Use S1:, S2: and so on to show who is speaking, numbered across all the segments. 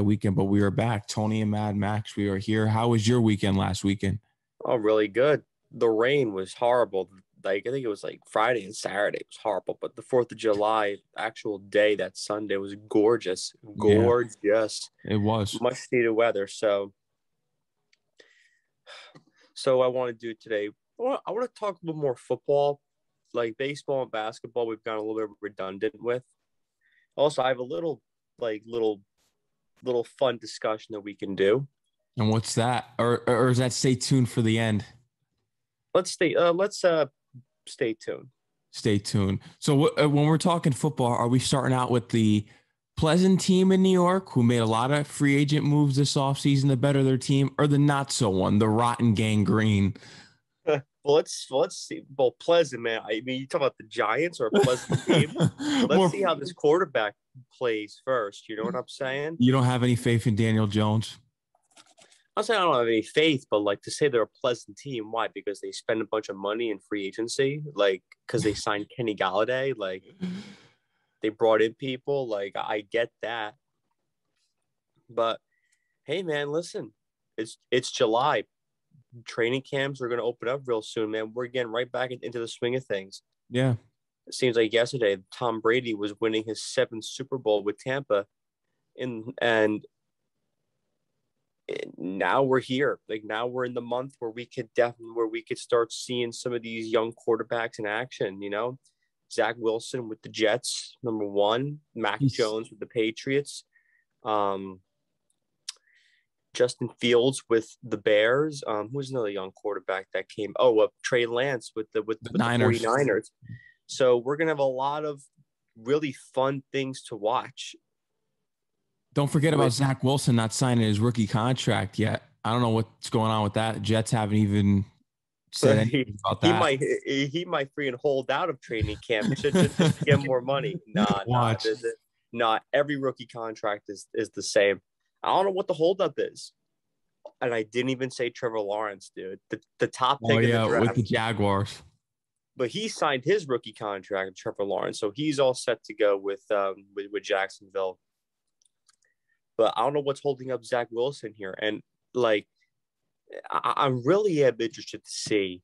S1: weekend, but we are back. Tony and Mad Max, we are here. How was your weekend last weekend?
S2: Oh, really good. The rain was horrible. Like I think it was like Friday and Saturday it was horrible, but the Fourth of July actual day, that Sunday, was gorgeous, gorgeous.
S1: Yeah, it was
S2: much needed weather. So, so I want to do today. I want, I want to talk a little more football, like baseball and basketball. We've gone a little bit redundant with. Also, I have a little like little little fun discussion that we can do.
S1: And what's that? Or or is that stay tuned for the end?
S2: Let's stay. Uh, let's uh, stay tuned.
S1: Stay tuned. So uh, when we're talking football, are we starting out with the Pleasant team in New York who made a lot of free agent moves this offseason to better their team, or the not so one, the rotten gangrene?
S2: Well, let's let's see. Well, Pleasant, man. I mean, you talk about the Giants or a Pleasant team. let's More, see how this quarterback plays first. You know what I'm saying?
S1: You don't have any faith in Daniel Jones?
S2: I'm saying I don't have any faith, but like to say they're a pleasant team. Why? Because they spend a bunch of money in free agency, like because they signed Kenny Golladay. like they brought in people. Like I get that, but hey, man, listen, it's it's July. Training camps are going to open up real soon, man. We're getting right back into the swing of things.
S1: Yeah,
S2: it seems like yesterday Tom Brady was winning his seventh Super Bowl with Tampa, and and now we're here. Like now we're in the month where we could definitely where we could start seeing some of these young quarterbacks in action. You know, Zach Wilson with the Jets, number one. Mac. Jones with the Patriots. Um, Justin Fields with the Bears. Um, who's another young quarterback that came? Oh, uh, Trey Lance with the with, the, with Niners. the 49ers. So we're gonna have a lot of really fun things to watch
S1: don't forget about Zach Wilson not signing his rookie contract yet. I don't know what's going on with that. Jets haven't even said anything about that.
S2: He might he might free and hold out of training camp to get more money. Nah, Watch. nah, not every rookie contract is is the same. I don't know what the holdup is. And I didn't even say Trevor Lawrence, dude. The the top pick oh, yeah, the
S1: with the Jaguars.
S2: But he signed his rookie contract, Trevor Lawrence, so he's all set to go with um with, with Jacksonville but I don't know what's holding up Zach Wilson here. And like, I, I'm really am interested to see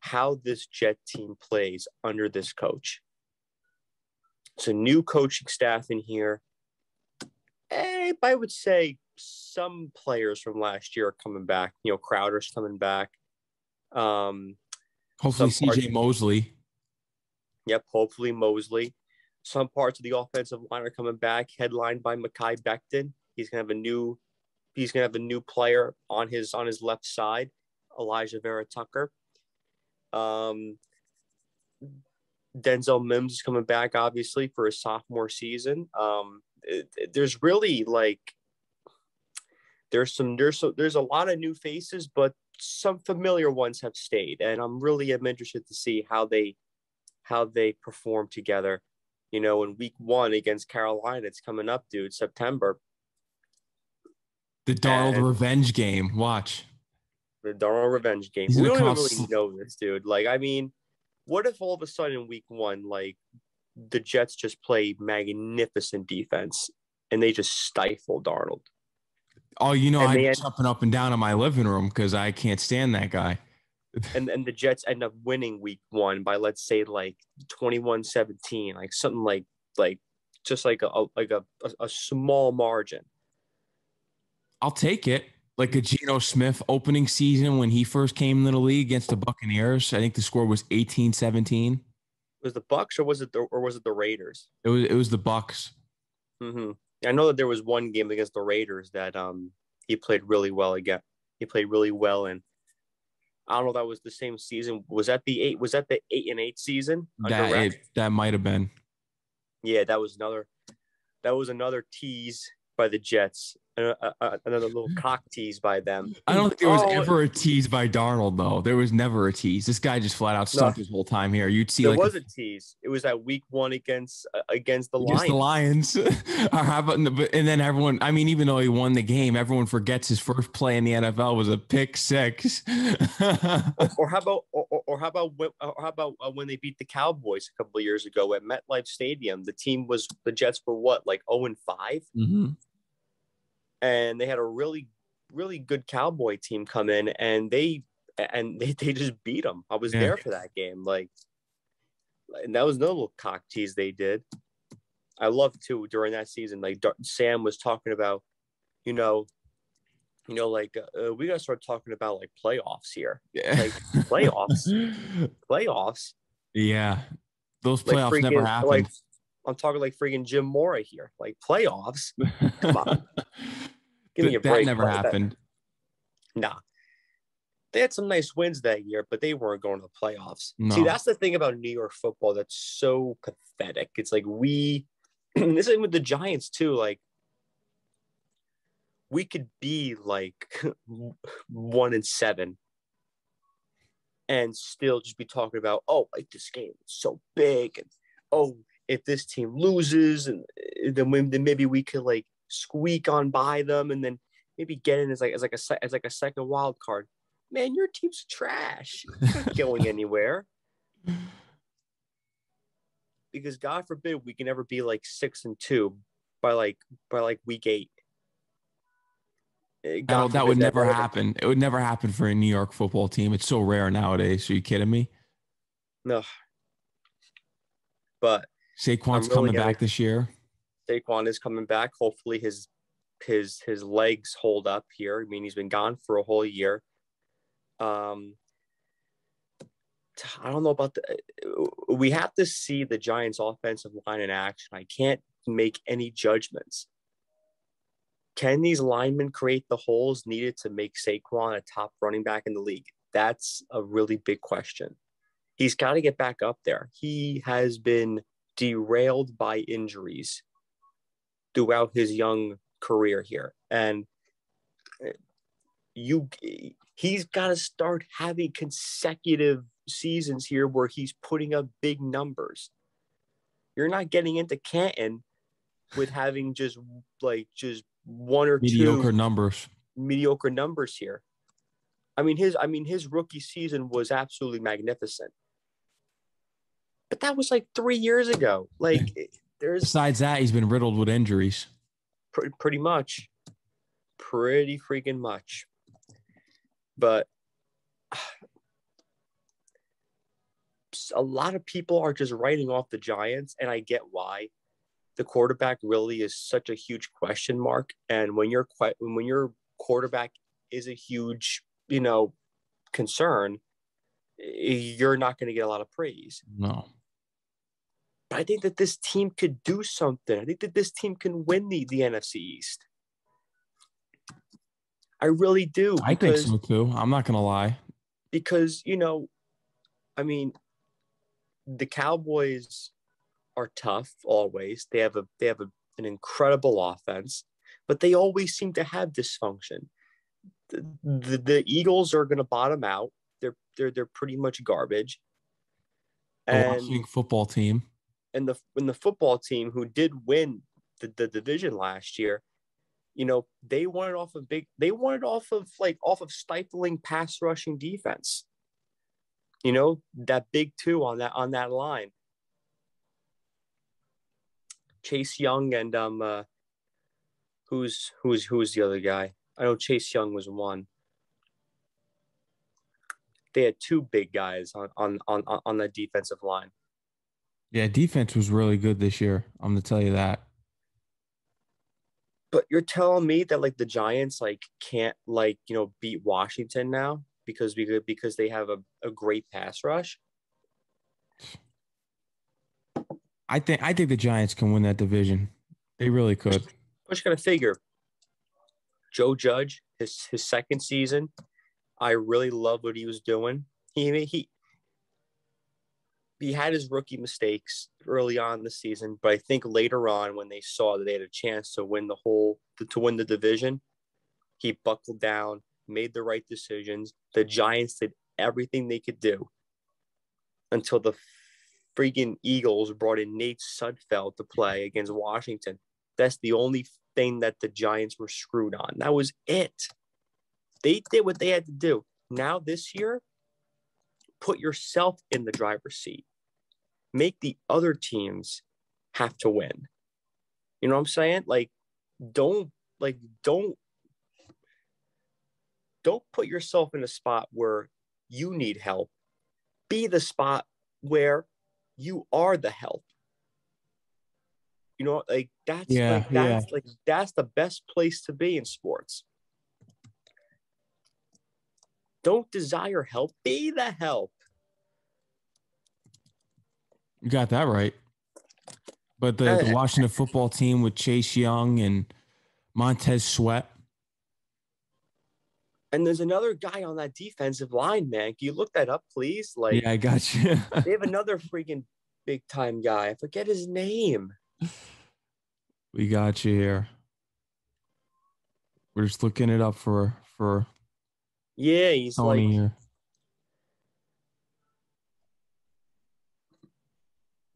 S2: how this Jet team plays under this coach. It's a new coaching staff in here. And I would say some players from last year are coming back. You know, Crowder's coming back. Um,
S1: hopefully, CJ Mosley.
S2: Yep, hopefully Mosley. Some parts of the offensive line are coming back, headlined by Mekhi Becton. He's gonna have a new he's gonna have a new player on his on his left side, Alijah Vera-Tucker. Um, Denzel Mims is coming back, obviously, for his sophomore season. Um, there's really like there's some there's so there's a lot of new faces, but some familiar ones have stayed, and I'm really am interested to see how they how they perform together you know, in week one against Carolina. It's coming up, dude, September.
S1: The Darnold and revenge game. Watch.
S2: The Darnold revenge game. we don't even really know this, dude. Like, I mean, what if all of a sudden in week one, like the Jets just play magnificent defense and they just stifle Darnold?
S1: Oh, you know, I'm jumping up and down in my living room because I can't stand that guy
S2: and and the Jets end up winning week one by let's say like 21-17, like something like like just like a like a, a, a small margin.
S1: I'll take it. Like a Geno Smith opening season when he first came into the league against the Buccaneers. I think the score was 18-17.
S2: Was the Bucks or was it the or was it the Raiders?
S1: It was it was the Bucks.
S2: Mm-hmm. I know that there was one game against the Raiders that um he played really well again. He played really well and I don't know. That was the same season. Was that the eight? Was that the eight and eight season?
S1: That it, that might have been.
S2: Yeah, that was another. That was another tease by the Jets. Uh, uh, another little cock tease by them.
S1: I don't think there was oh, ever a tease by Darnold though. There was never a tease. This guy just flat out stunk no, his whole time here. You'd see
S2: there
S1: like
S2: was a, tease. It was that week one against uh, against the against
S1: Lions.
S2: the
S1: Lions. How about and then everyone? I mean, even though he won the game, everyone forgets his first play in the NFL was a pick six.
S2: or, how about or, or how about or how about uh, when they beat the Cowboys a couple of years ago at MetLife Stadium? The team was the Jets were what like zero and 5
S1: mm-hmm
S2: and they had a really really good Cowboy team come in, and they and they, they just beat them. I was
S1: Yeah.
S2: there for that game, like, and that was no little cock tease they did. I love too during that season. Like Sam was talking about, you know, you know, like uh, we gotta start talking about like playoffs here. Yeah. Like, playoffs? Playoffs,
S1: yeah. Those
S2: like
S1: playoffs
S2: freaking,
S1: never happened.
S2: like I'm talking like freaking Jim Mora here. Like playoffs, come on. Give me a
S1: That-
S2: break.
S1: That never
S2: Like, that-
S1: happened.
S2: Nah. They had some nice wins that year, but they weren't going to the playoffs.
S1: No.
S2: See, that's the thing about New York football that's so pathetic. It's like we, this is with the Giants too. Like, we could be like one and seven and still just be talking about, oh, like this game is so big. And oh, if this team loses, and uh, then, we, then maybe we could like squeak on by them and then maybe get in as like as like a as like a second wild card. Man, your team's trash. You're not going anywhere. Because God forbid we can ever be like six and two by like by like week eight. Eh, God
S1: That, would never
S2: ever-
S1: happen. It would never happen for a New York football team. It's so rare nowadays. Are you kidding me?
S2: No. But
S1: Saquon's
S2: really
S1: coming
S2: gonna-
S1: back this year.
S2: Saquon is coming back. Hopefully his his his legs hold up here. I mean, he's been gone for a whole year. Um I don't know about the we have to see the Giants offensive line in action. I can't make any judgments. Can these linemen create the holes needed to make Saquon a top running back in the league? That's a really big question. He's got to get back up there. He has been derailed by injuries throughout his young career here. And you he's got to start having consecutive seasons here where he's putting up big numbers. You're not getting into canton with having just like just one or
S1: Mediocre
S2: two
S1: numbers.
S2: mediocre numbers here. I mean his i mean his rookie season was absolutely magnificent. But that was like three years ago. Like there's
S1: Besides that, he's been riddled with injuries.
S2: pretty, pretty much pretty freaking much but a lot of people are just writing off the giants and i get why the quarterback really is such a huge question mark and when your when your quarterback is a huge you know concern eh, you're not going to get a lot of praise
S1: No.
S2: But I think that this team could do something. I think that this team can win the, the NFC East. I really do.
S1: I think so too. I'm not gonna lie.
S2: Because, you know, I mean, the Cowboys are tough always. They have a they have a, an incredible offense, but they always seem to have dysfunction. The, the, the Eagles are gonna bottom out. They're they're they're pretty much garbage. And
S1: Washington football team.
S2: And the when the football team who did win the, the division last year, you know, they it off of big they it off of like off of stifling pass rushing defense. You know, that big two on that on that line. Chase Young and um uh who's who's who's the other guy? I know Chase Young was one. They had two big guys on on on on that defensive line.
S1: Yeah, defense was really good this year. I'm gonna tell you that.
S2: But you're telling me that like the Giants like can't like you know beat Washington now because because because they have a, a great pass rush.
S1: I think I think the Giants can win that division. They really could.
S2: I'm just gonna figure. Joe Judge, his his second season, I really love what he was doing. He he he had his rookie mistakes early on the season, but I think later on when they saw that they had a chance to win the whole to win the division, he buckled down, made the right decisions. The Giants did everything they could do until the freaking Eagles brought in Nate Sudfeld to play against Washington. That's the only thing that the Giants were screwed on. That was it. They did what they had to do. Now this year, put yourself in the driver's seat. Make the other teams have to win. You know what I'm saying? Like, don't like don't don't put yourself in a spot where you need help. Be the spot where you are the help. You know, like that's
S1: Yeah,
S2: like that's
S1: yeah.
S2: like that's the best place to be in sports. Don't desire help, be the help.
S1: You got that right. But the, the Washington football team with Chase Young and Montez Sweat.
S2: And there's another guy on that defensive line, man. Can you look that up, please? Like
S1: yeah, I got you.
S2: they have another freaking big time guy. I forget his name.
S1: we got you here. We're just looking it up for for
S2: Yeah, he's
S1: Tony
S2: like
S1: here.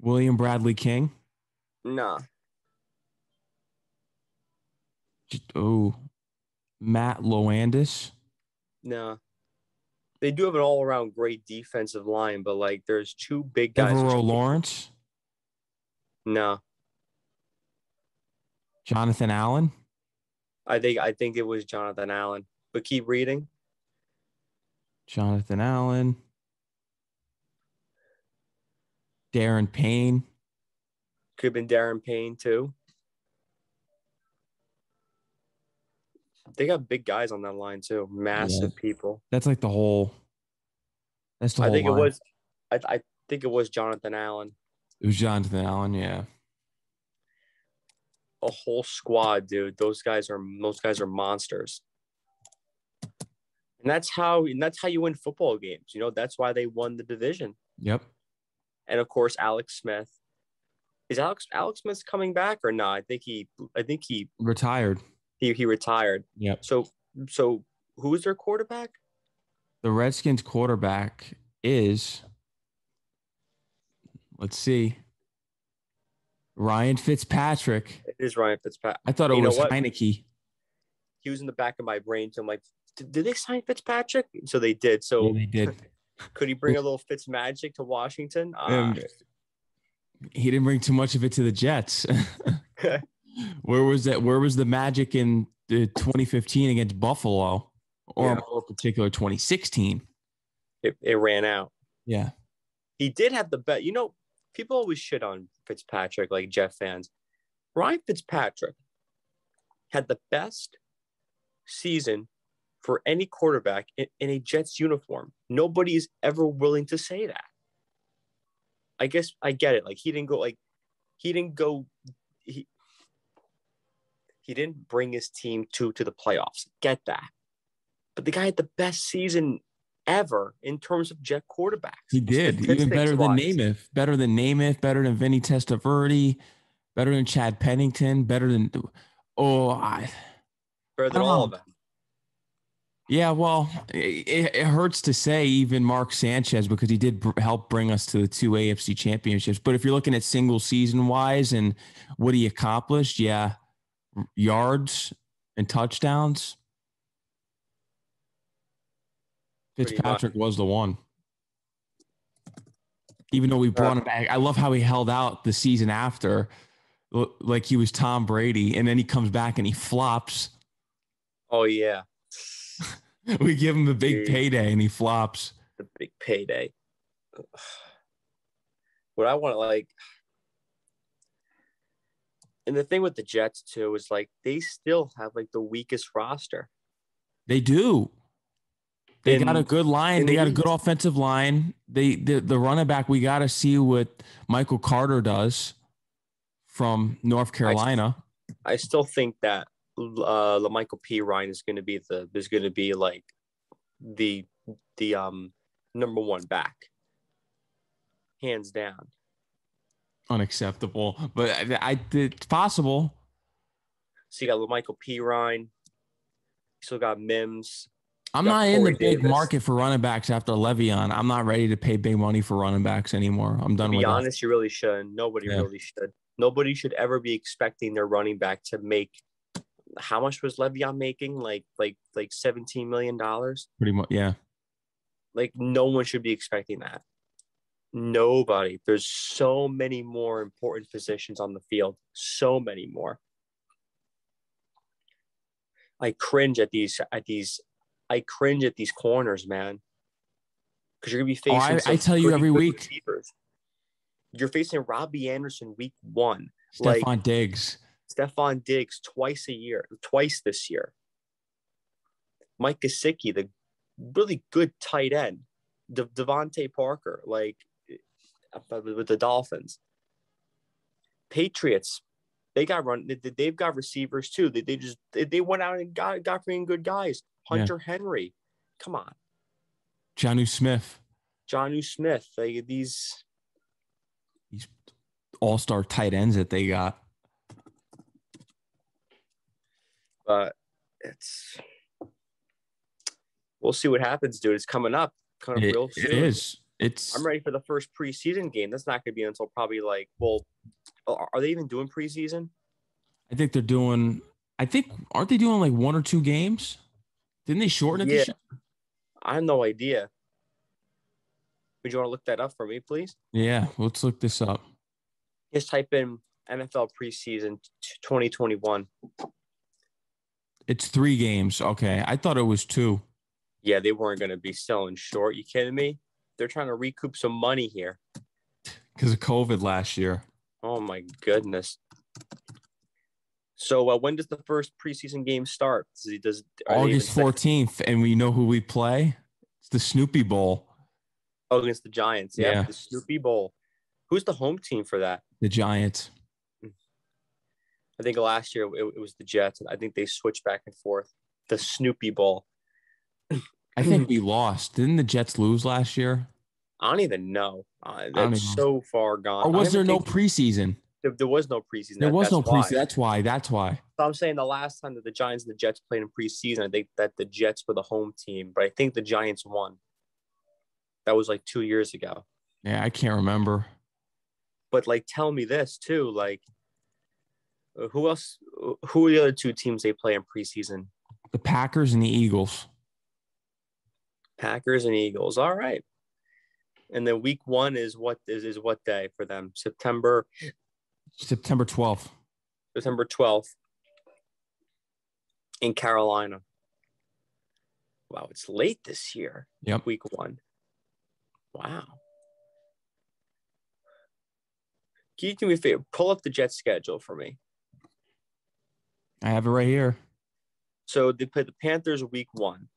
S1: William Bradley King.
S2: nah.
S1: Oh, Matt Loandis.
S2: No. They do have an all around great defensive line, but like there's two big guys.
S1: Devereaux Lawrence.
S2: No.
S1: Jonathan Allen.
S2: I think I think it was Jonathan Allen. But keep reading.
S1: Jonathan Allen. Darren Payne.
S2: Could have been Darren Payne too. They got big guys on that line too. Massive people.
S1: That's like the whole. That's the whole.
S2: I think it was I, I think it was Jonathan Allen.
S1: It was Jonathan Allen. Yeah.
S2: A whole squad, dude. Those guys are those guys are monsters. And that's how and that's how you win football games. You know, that's why they won the division.
S1: Yep.
S2: And of course Alex Smith. Is Alex Alex Smith coming back or not? I think he I think he
S1: Retired.
S2: he, he retired.
S1: Yep.
S2: So so who is their quarterback?
S1: The Redskins quarterback is. Let's see. Ryan Fitzpatrick.
S2: It is Ryan Fitzpatrick.
S1: I thought it
S2: You
S1: was? Heinicke.
S2: He was in the back of my brain. So I'm like, did, did they sign Fitzpatrick? So they did. So
S1: Yeah, they did.
S2: Could he bring a little Fitz magic to Washington?
S1: Um, he didn't bring too much of it to the Jets. where was that? Where was the magic in the 2015 against Buffalo, or
S2: Yeah.
S1: more particular 2016?
S2: it, it ran out.
S1: Yeah,
S2: He did have the bet. You know, people always shit on Fitzpatrick, like Jets fans. Ryan Fitzpatrick had the best season for any quarterback in, in a Jets uniform. Nobody is ever willing to say that. I guess I get it. Like he didn't go like he didn't go he he didn't bring his team to to the playoffs. Get that. But the guy had the best season ever in terms of Jet quarterbacks.
S1: he did. Even better than Namath. Better than Namath. Better than Vinny Testaverde. Better than Chad Pennington. Better than. Oh, I,
S2: Better than all of them.
S1: Yeah. Well, it, it hurts to say even Mark Sanchez because he did br- help bring us to the two AFC championships. But if you're looking at single season wise and what he accomplished, yeah, yards and touchdowns. Fitzpatrick was the one. Even though we brought him back, I love how he held out the season after, like he was Tom Brady, and then he comes back and he flops.
S2: Oh yeah.
S1: We give him the big
S2: Dude.
S1: payday and he flops.
S2: the big payday. What I want to like, and the thing with the Jets too is like they still have like the weakest roster.
S1: They do. They
S2: In-
S1: got a good line.
S2: in
S1: They got a good offensive line. They the, the running back. We got to see what Michael Carter does from North Carolina.
S2: I still think that uh, Michael P. Ryan is going to be the is going to be like the the um number one back, hands down.
S1: Unacceptable, but I, I it's possible.
S2: So you got Michael P. Ryan. You still got Mims.
S1: I'm not in the
S2: Corey
S1: big
S2: Davis.
S1: market for running backs after Le'Veon. I'm not ready to pay big money for running backs anymore. I'm
S2: To
S1: done
S2: be
S1: with that.
S2: honest, you really shouldn't. Nobody
S1: Yeah.
S2: really should. Nobody should ever be expecting their running back to make. How much was Le'Veon making? Like like like seventeen million dollars.
S1: Pretty much, yeah.
S2: Like no one should be expecting that. Nobody. There's so many more important positions on the field. So many more. I cringe at these at these I cringe at these corners, man. Because you're gonna be
S1: Oh,
S2: facing.
S1: I, I
S2: some
S1: tell you every week,
S2: receivers. You're facing Robbie Anderson week one, like
S1: Diggs.
S2: Stefon Diggs twice a year, twice this year. Mike Gesicki, the really good tight end. De- DeVante Parker, like with the Dolphins. Patriots, they got run. they- They've got receivers too. They, they just they, they went out and got got freaking good guys.
S1: Yeah.
S2: Hunter Henry, come on,
S1: Jonnu Smith.
S2: Jonnu Smith. Like these,
S1: These all star tight ends that they got.
S2: But it's we'll see what happens, dude. It's coming up, coming up
S1: It,
S2: real soon.
S1: is. It's
S2: I'm ready for the first preseason game. That's not going to be until probably like, well, are are they even doing preseason?
S1: I think they're doing. I think aren't they doing like one or two games? Didn't they shorten it?
S2: Yeah. I have no idea. Would you want to look that up for me, please?
S1: Yeah. Let's look this up.
S2: Just type in NFL preseason 2021.
S1: It's three games. Okay, I thought it was two.
S2: Yeah, they weren't going to be selling short. You kidding me? They're trying to recoup some money here.
S1: because of COVID last year.
S2: Oh my goodness. So uh, when does the first preseason game start? Does, he- does are they even
S1: August 14th, and we know who we play. It's the Snoopy Bowl,
S2: Oh, against the Giants. Yeah,
S1: Yeah.
S2: the Snoopy Bowl. Who's the home team for that?
S1: the Giants.
S2: I think last year it, it was the Jets. I think they switched back and forth. The Snoopy Bowl.
S1: I think we lost. Didn't the Jets lose last year?
S2: I don't even know. Uh, that's so far gone.
S1: Or was there no preseason?
S2: There, there was no preseason.
S1: There
S2: That-
S1: was no preseason. That's why. That's why.
S2: So I'm saying the last time that the Giants and the Jets played in preseason, I think that the Jets were the home team, but I think the Giants won. That was like two years ago.
S1: Yeah, I can't remember.
S2: But like, tell me this too. Like, who else? Who are the other two teams they play in preseason?
S1: The Packers and the Eagles.
S2: Packers and Eagles. All right. And then week one is what is is what day for them? September
S1: September 12th.
S2: September twelfth in Carolina. Wow, it's late this year.
S1: Yep.
S2: Week one. Wow. Can you do me a favor? Pull up the Jets schedule for me.
S1: I have it right here.
S2: So they play the Panthers week one,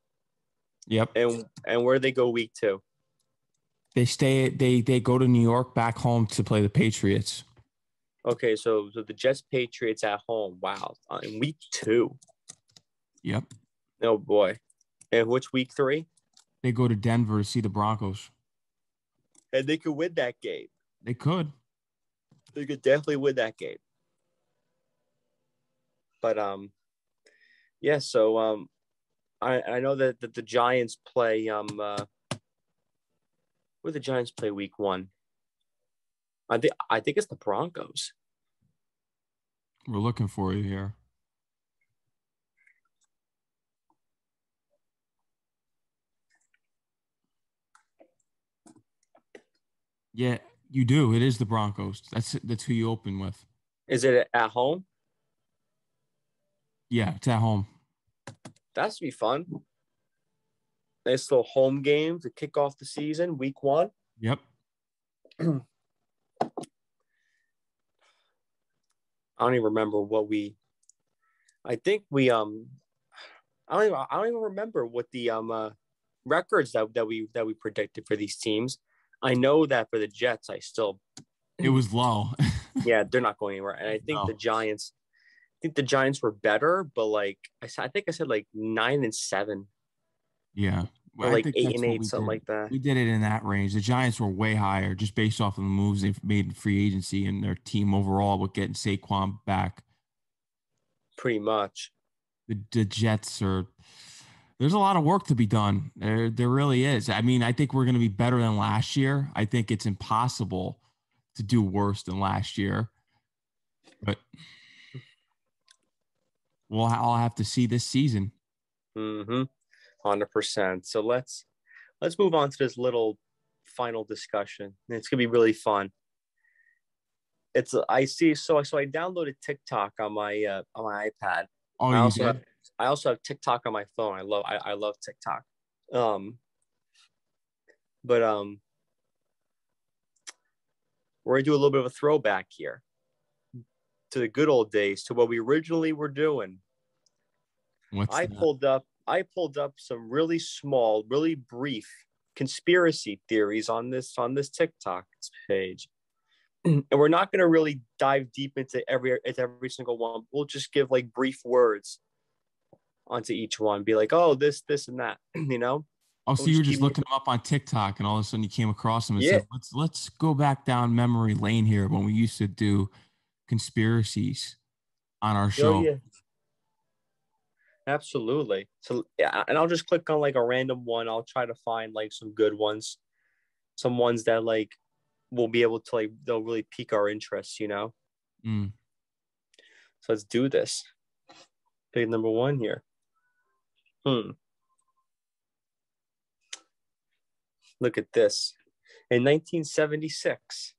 S1: Yep.
S2: and and where do they go week two?
S1: They stay. They they go to New York, back home to play the Patriots.
S2: Okay, so so the Jets Patriots at home. Wow, uh, in week two.
S1: Yep.
S2: Oh boy, and which week three?
S1: They go to Denver to see the Broncos.
S2: And they could win that game.
S1: They could.
S2: They could definitely win that game. But um, yeah. So um, I I know that, that the Giants play um uh, where the Giants play week one. I think I think it's the Broncos.
S1: We're looking for you here. Yeah, you do. It is the Broncos. That's that's who you open with.
S2: Is it at home?
S1: Yeah, it's at home.
S2: That's to be fun. Nice little home game to kick off the season, week one.
S1: Yep.
S2: I don't even remember what we. I think we um. I don't even. I don't even remember what the um uh, records that, that we that we predicted for these teams. I know that for the Jets, I still
S1: It was low.
S2: yeah they're not going anywhere, and I think
S1: No.
S2: the Giants. Think the Giants were better, but like I said, I think I said like nine and seven,
S1: yeah. I
S2: like eight and eight, something
S1: did.
S2: like that.
S1: We did it in that range. The Giants were way higher just based off of the moves they've made in free agency and their team overall with getting Saquon back.
S2: Pretty much.
S1: The, the Jets are there's a lot of work to be done. There there really is. I mean, I think we're going to be better than last year. I think it's impossible to do worse than last year. But we'll all have to see this season.
S2: Mm-hmm. Hundred percent. So let's let's move on to this little final discussion. It's gonna be really fun. It's I see. So so I downloaded TikTok on my uh, on my iPad.
S1: Oh,
S2: I also
S1: did?
S2: have, I also have TikTok on my phone. I love I, I love TikTok. Um, but um, we're gonna do a little bit of a throwback here to the good old days, to what we originally were doing.
S1: What's
S2: I
S1: that?
S2: pulled up I pulled up some really small, really brief conspiracy theories on this on this TikTok page. And we're not going to really dive deep into every into every single one. We'll just give like brief words onto each one. Be like, "Oh, this this and that," you know?
S1: Oh, so
S2: We'll
S1: you were
S2: just
S1: looking them up on TikTok, and all of a sudden you came across them and
S2: Yeah.
S1: said, "Let's let's go back down memory lane here when we used to do conspiracies on our show."
S2: Oh, yeah. Absolutely. So yeah, and I'll just click on like a random one. I'll try to find like some good ones, some ones that like will be able to like they'll really pique our interest, you know.
S1: Mm.
S2: So let's do this. Big number one here. Hmm. Look at this. In 1976,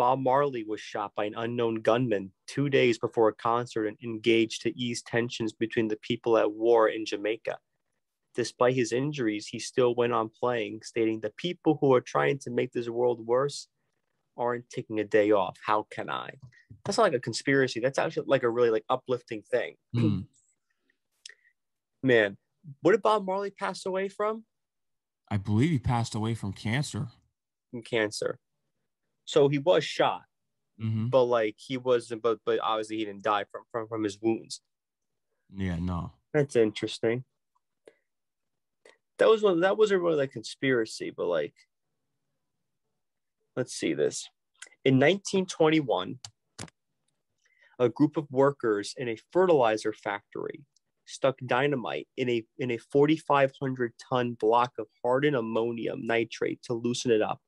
S2: Bob Marley was shot by an unknown gunman two days before a concert and engaged to ease tensions between the people at war in Jamaica. Despite his injuries, he still went on playing, stating, The people who are trying to make this world worse aren't taking a day off. How can I? That's not like a conspiracy. That's actually like a really like uplifting thing.
S1: Mm.
S2: Man, what did Bob Marley pass away from?
S1: I believe he passed away from cancer.
S2: From cancer. So he was shot,
S1: hmm
S2: but like he wasn't, but but obviously he didn't die from from, from his wounds.
S1: Yeah, no.
S2: That's interesting. That was one. That wasn't really like conspiracy, but like, let's see this. In 1921, a group of workers in a fertilizer factory stuck dynamite in a in a 4,500 ton block of hardened ammonium nitrate to loosen it up.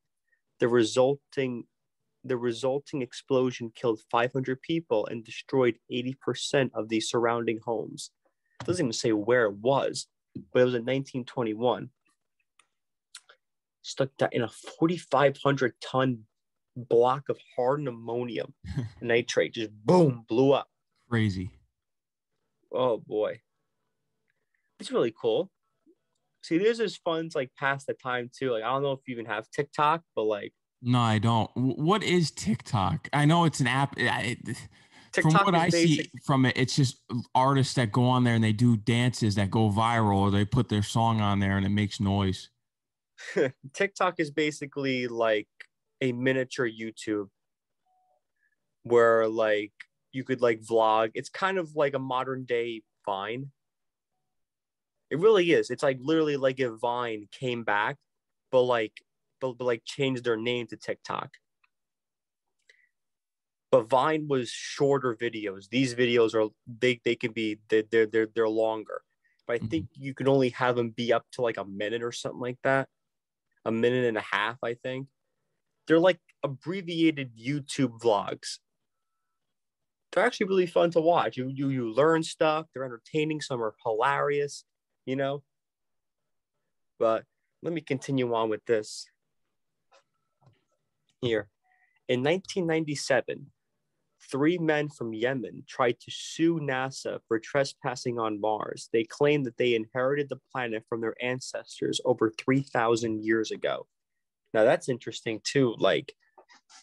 S2: The resulting the resulting explosion killed 500 people and destroyed 80% of the surrounding homes it doesn't even say where it was, but it was in 1921. Stuck that in a 4,500 ton block of hardened ammonium nitrate, just boom, blew up.
S1: Crazy.
S2: Oh boy, it's really cool. See, this is fun to like pass the time too. Like I don't know if you even have TikTok, but like
S1: No, I don't. What is TikTok? I know it's an app. Eh, I- it- from what I see from it, it's just artists that go on there and they do dances that go viral, or they put their song on there and it makes noise.
S2: TikTok is basically like a miniature YouTube where like you could like vlog. It's kind of like a modern day Vine. It really is. It's like literally like if Vine came back, but like but, but like changed their name to TikTok. But Vine was shorter videos. These videos are they they can be they're they're they're, they're longer. But I
S1: Mhm.
S2: think you can only have them be up to like a minute or something like that a minute and a half, I think. They're like abbreviated YouTube vlogs. They're actually really fun to watch. You you you learn stuff. They're entertaining. Some are hilarious, you know. But let me continue on with this. Here, in 1997, three men from Yemen tried to sue NASA for trespassing on Mars. They claimed that they inherited the planet from their ancestors over 3,000 years ago. Now, that's interesting too. Like,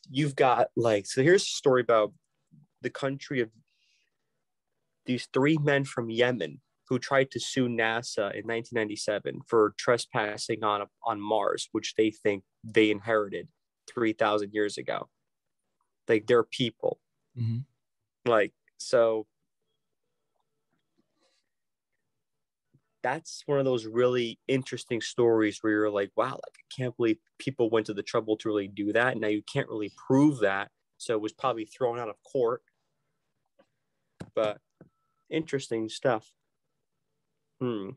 S2: you've got, like, so here's a story about the country of these three men from Yemen who tried to sue NASA in 1997 for trespassing on, on Mars, which they think they inherited 3,000 years ago. Like, they're people
S1: Mhm.
S2: like so that's one of those really interesting stories where you're like wow like i can't believe people went to the trouble to really do that now you can't really prove that so it was probably thrown out of court but interesting stuff hmm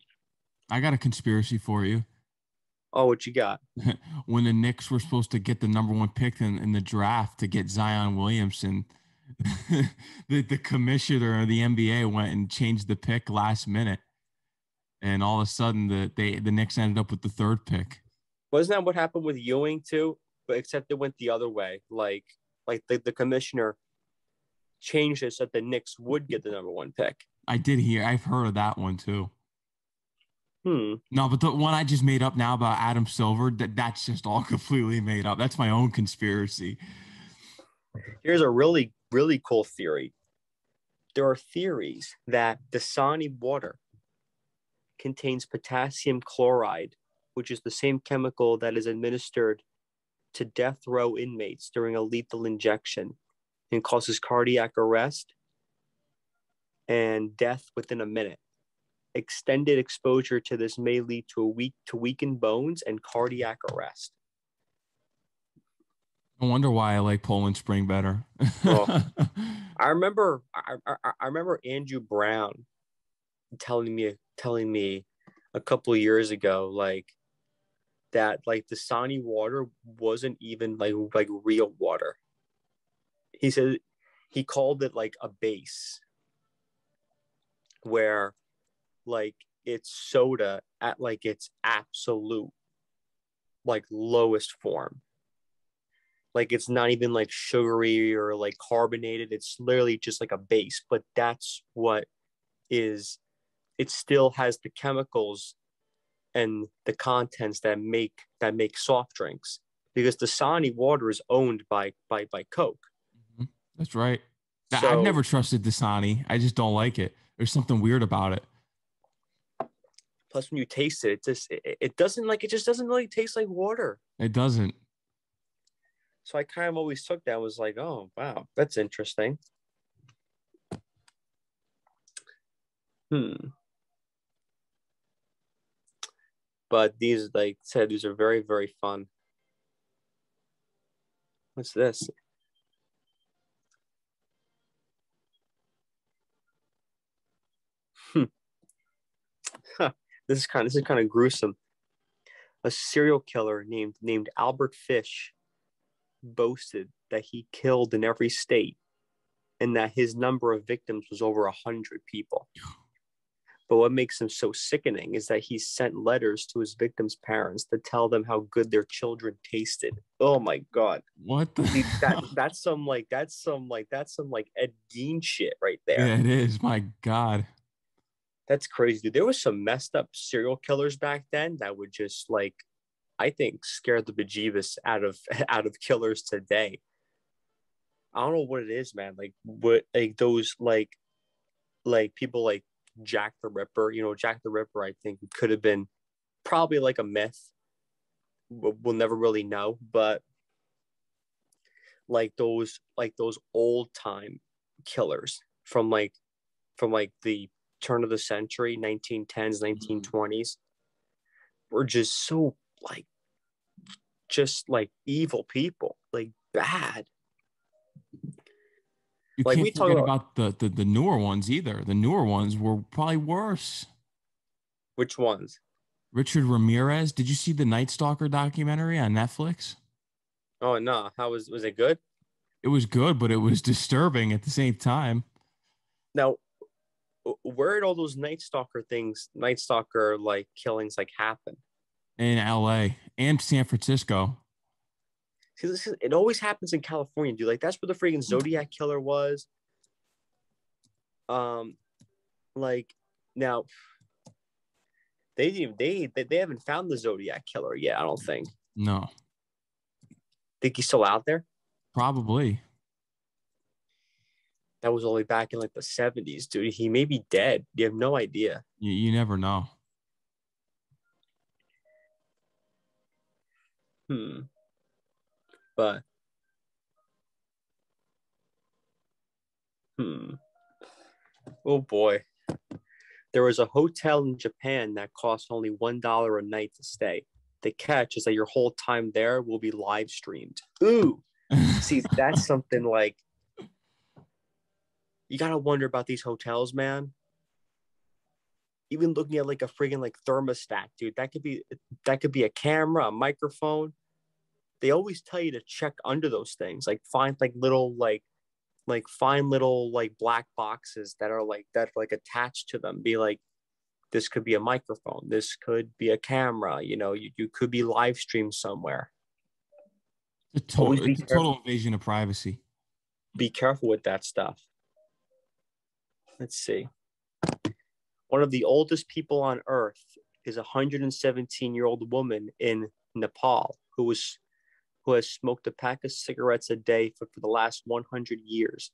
S1: I got a conspiracy for you.
S2: Oh what you got
S1: when the Knicks were supposed to get the number one pick in, in the draft to get Zion Williamson, the, the commissioner of the NBA went and changed the pick last minute. And all of a sudden the they the Knicks ended up with the third pick.
S2: wasn't that what happened with ewing too but except it went the other way like like the, the commissioner changed it so that the Knicks would get the number one pick
S1: I did hear. I've heard of that one too.
S2: Hmm.
S1: No, but the one I just made up now about Adam Silver, that that's just all completely made up. That's my own conspiracy.
S2: Here's a really, really cool theory. There are theories that Dasani water contains potassium chloride, which is the same chemical that is administered to death row inmates during a lethal injection and causes cardiac arrest and death within a minute. Extended exposure to this may lead to a weak to weakened bones and cardiac arrest.
S1: I wonder why I like Poland Spring better.
S2: Well, I remember I, I, I remember Andrew Brown telling me telling me a couple of years ago like that like Dasani water wasn't even like like real water. He said he called it like a base where like it's soda at like its absolute like lowest form. Like it's not even like sugary or like carbonated. It's literally just like a base, but that's what is it still has the chemicals and the contents that make that make soft drinks because Dasani water is owned by by by Coke.
S1: Mhm. That's right.
S2: So-
S1: I've never trusted Dasani. I just don't like it. There's something weird about it.
S2: Plus, when you taste it, it just it, it doesn't like it just doesn't really taste like water.
S1: It doesn't.
S2: So I kind of always took that and was like, oh wow, that's interesting. Hmm. But these, like I said, these are very, very fun. What's this? Hmm. Huh. This is kind. This is kind of gruesome. A serial killer named named Albert Fish boasted that he killed in every state and that his number of victims was over a hundred people. But what makes him so sickening is that he sent letters to his victims' parents to tell them how good their children tasted. Oh my god.
S1: What the?
S2: That that's some like that's some like that's some like Ed Gein shit right there.
S1: yeah, it is. My God.
S2: That's crazy. Dude. There was some messed up serial killers back then that would just like I think scare the bejeebus out of out of killers today. I don't know what it is, man. Like what like those like like people like Jack the Ripper, you know, Jack the Ripper, I think could have been probably like a myth. We'll we'll never really know, but like those like those old time killers from like from like the turn of the century 1910s 1920s mm-hmm. were just so like just like evil people like bad
S1: You
S2: Like,
S1: can't
S2: we talk about-
S1: about, the, the the newer ones either. The newer ones were probably worse.
S2: which ones
S1: Richard Ramirez. Did you see the Night Stalker documentary on Netflix?
S2: oh no how was was it good
S1: It was good, but it was disturbing at the same time.
S2: now where did all those night stalker things night stalker like killings like happen
S1: In LA and San Francisco.
S2: See, this is, it always happens in California, dude. Like that's where the freaking Zodiac killer was. Um, like now, they didn't they, they they haven't found the Zodiac killer yet. I don't think.
S1: No,
S2: Think he's still out there?
S1: probably.
S2: That was only back in like the seventies, dude. He may be dead. You have no idea.
S1: You, you never know.
S2: Hmm. But. Hmm. Oh boy. There was a hotel in Japan that cost only $1 a night to stay. The catch is that your whole time there will be live streamed. Ooh. See, that's something like you gotta wonder about these hotels, man. Even looking at like a friggin' like thermostat, dude, that could be that could be a camera, a microphone. They always tell you to check under those things, like find like little like like find little like black boxes that are like that like attached to them. Be like, this could be a microphone, this could be a camera, you know, you, you could be live streamed somewhere.
S1: a total, it's a total invasion of privacy.
S2: Be careful with that stuff. Let's see. One of the oldest people on earth is a 117 year old woman in Nepal who was who has smoked a pack of cigarettes a day for, for the last 100 years.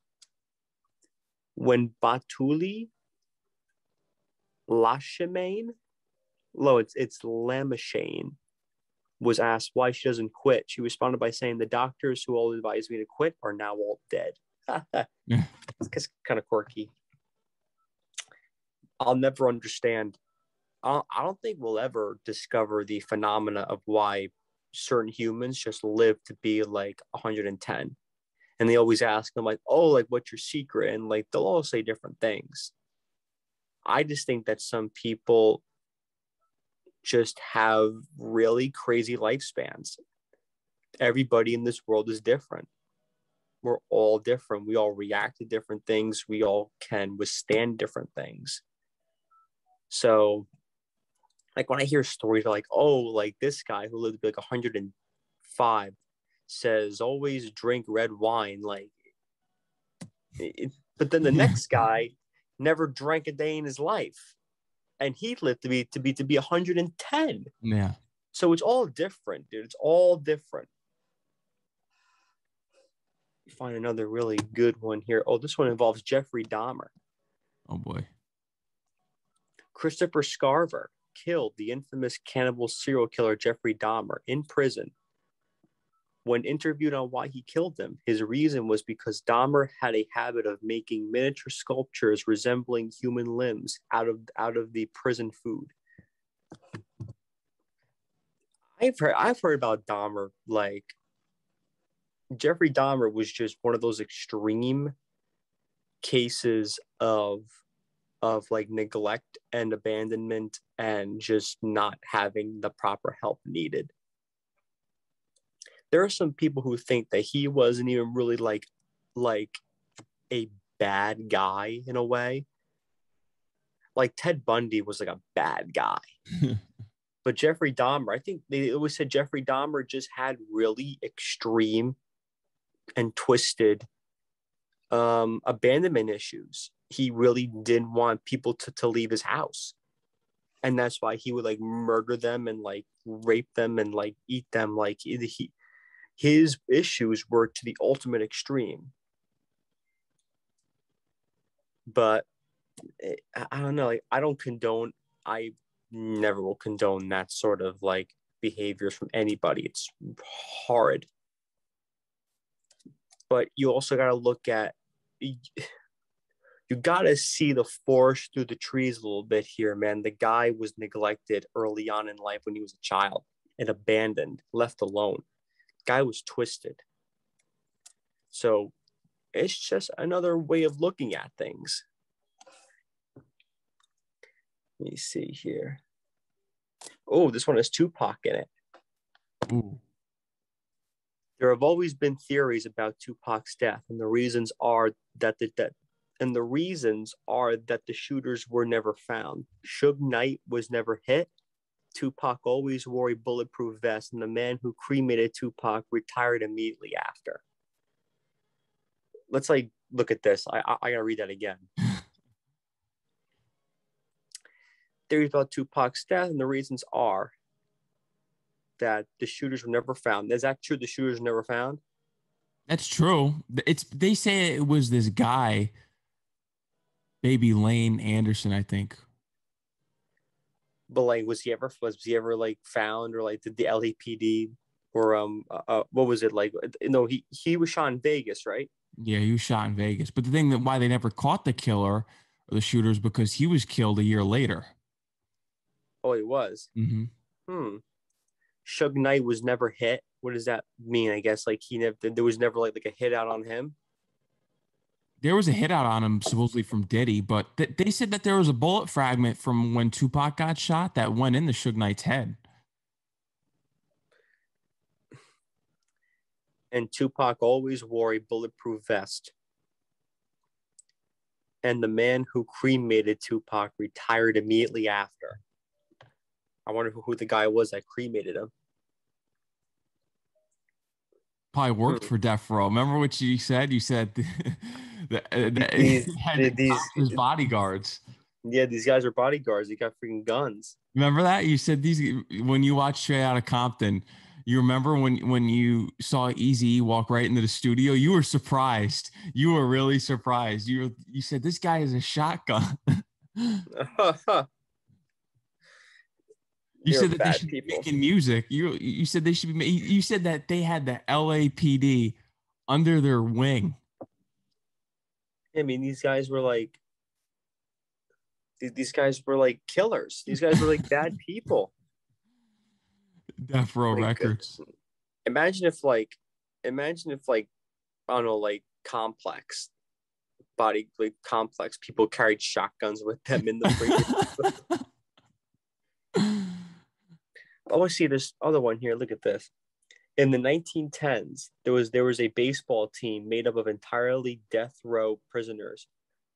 S2: When Batuli Lashemain, lo, it's it's Lamashane, was asked why she doesn't quit. She responded by saying, "The doctors who all advised me to quit are now all dead." It's kind of quirky. I'll never understand. I don't think we'll ever discover the phenomena of why certain humans just live to be like 110. And they always ask them, like, oh, like, what's your secret? And like, they'll all say different things. I just think that some people just have really crazy lifespans. Everybody in this world is different. We're all different. We all react to different things. We all can withstand different things. So, like when I hear stories like, oh, like this guy who lived to be like 105 says always drink red wine, like, it, but then the next guy never drank a day in his life and he lived to be to be to be 110
S1: Yeah.
S2: so it's all different dude. It's all different. You find another really good one here. Oh this one involves jeffrey dahmer.
S1: Oh boy.
S2: Christopher scarver killed the infamous cannibal serial killer jeffrey dahmer in prison when interviewed on why he killed him, his reason was because Dahmer had a habit of making miniature sculptures resembling human limbs out of out of the prison food. I've heard I've heard about Dahmer like Jeffrey Dahmer was just one of those extreme cases of of like neglect and abandonment and just not having the proper help needed. There are some people who think that he wasn't even really like like a bad guy in a way. Like ted bundy was like a bad guy. But jeffrey dahmer i think they always said jeffrey dahmer just had really extreme and twisted um abandonment issues he really didn't want people to, to leave his house and that's why he would like murder them and like rape them and like eat them like he his issues were to the ultimate extreme. But eh, I don't know. Like, I don't condone. I never will condone that sort of like behaviors from anybody. It's horrid. But you also got to look at. You got to see the forest through the trees a little bit here, man. The guy was neglected early on in life when he was a child and abandoned, left alone guy was twisted. So it's just another way of looking at things. Let me see here. Oh, this one has Tupac in it.
S1: Ooh.
S2: There have always been theories about Tupac's death, and the reasons are that the that and the reasons are that the shooters were never found. Suge Knight was never hit, Tupac always wore a bulletproof vest, and the man who cremated Tupac retired immediately after. Let's like look at this. I I, I gotta read that again. Theories about Tupac's death, and the reasons are that the shooters were never found. Is that true? The shooters were never found.
S1: That's true. It's they say it was this guy, Baby Lane Anderson, I think,
S2: but like was he ever was he ever like found or like did the LAPD or um uh, uh, what was it like? No he he was shot in Vegas right?
S1: Yeah he was shot in Vegas. But the thing that why they never caught the killer or the shooters because he was killed a year later.
S2: Oh he was?
S1: Mm-hmm.
S2: hmm. Suge Knight was never hit. What does that mean I guess? Like he never there was never like like a hit out on him
S1: there was a hit out on him supposedly from Diddy, but th- they said that there was a bullet fragment from when Tupac got shot that went in the Suge Knight's head.
S2: And Tupac always wore a bulletproof vest. And the man who cremated Tupac retired immediately after. I wonder who, the guy was that cremated him.
S1: Probably worked hmm. for Death Row. Remember what you said? You said the, uh, the,
S2: these,
S1: the,
S2: these
S1: his bodyguards.
S2: Yeah, these guys are bodyguards. They got freaking guns.
S1: Remember that you said these when you watched Straight Outta Compton. You remember when when you saw Eazy walk right into the studio? You were surprised. You were really surprised. You were, you said this guy is a shotgun. you
S2: They're
S1: said that they should be making music. You you said they should be. You said that they had the LAPD under their wing.
S2: I mean, these guys were like, these guys were like killers. These guys were like bad people.
S1: Death Row
S2: Like, uh,
S1: Records.
S2: Imagine if like, imagine if like, I don't know, like complex body, like complex people carried shotguns with them in the freaking. oh, I see this other one here. Look at this. In the 1910s, there was there was a baseball team made up of entirely death row prisoners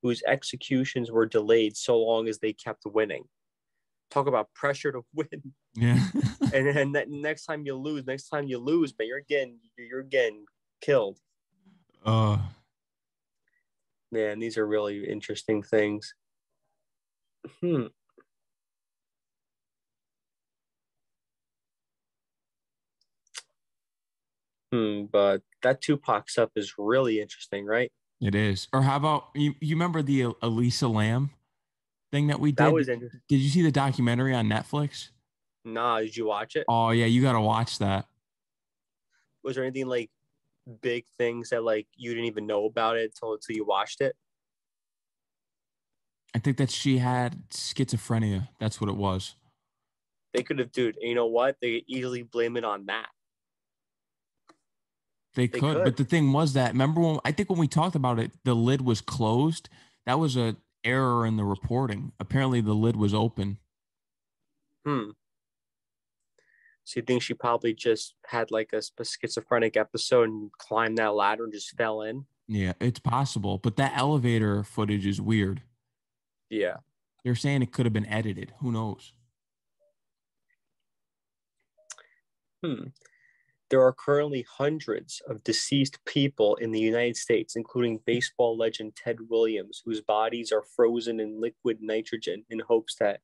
S2: whose executions were delayed so long as they kept winning. Talk about pressure to win.
S1: yeah.
S2: And then that next time you lose, next time you lose, but you're getting you're getting killed.
S1: uh,
S2: Man, these are really interesting things. Hmm. Hmm, but that Tupac stuff is really interesting, right?
S1: it is. Or how about you? You remember the Elisa Lam thing that we did?
S2: That was interesting.
S1: Did you see the documentary on Netflix?
S2: Nah, did you watch it?
S1: Oh yeah, you got to watch that.
S2: Was there anything like big things that like you didn't even know about it until until you watched it?
S1: I think that she had schizophrenia. That's what it was.
S2: They could have, dude. You know what? They could easily blame it on that.
S1: They,
S2: They
S1: could,
S2: could.
S1: but the thing was that remember when I think when we talked about it, the lid was closed. That was a error in the reporting. Apparently, the lid was open.
S2: Hmm. So you think she probably just had like a schizophrenic episode and climbed that ladder and just fell in?
S1: Yeah, it's possible, but that elevator footage is weird.
S2: Yeah.
S1: They're saying it could have been edited. Who knows?
S2: Hmm. There are currently hundreds of deceased people in the United States, including baseball legend Ted Williams, whose bodies are frozen in liquid nitrogen in hopes that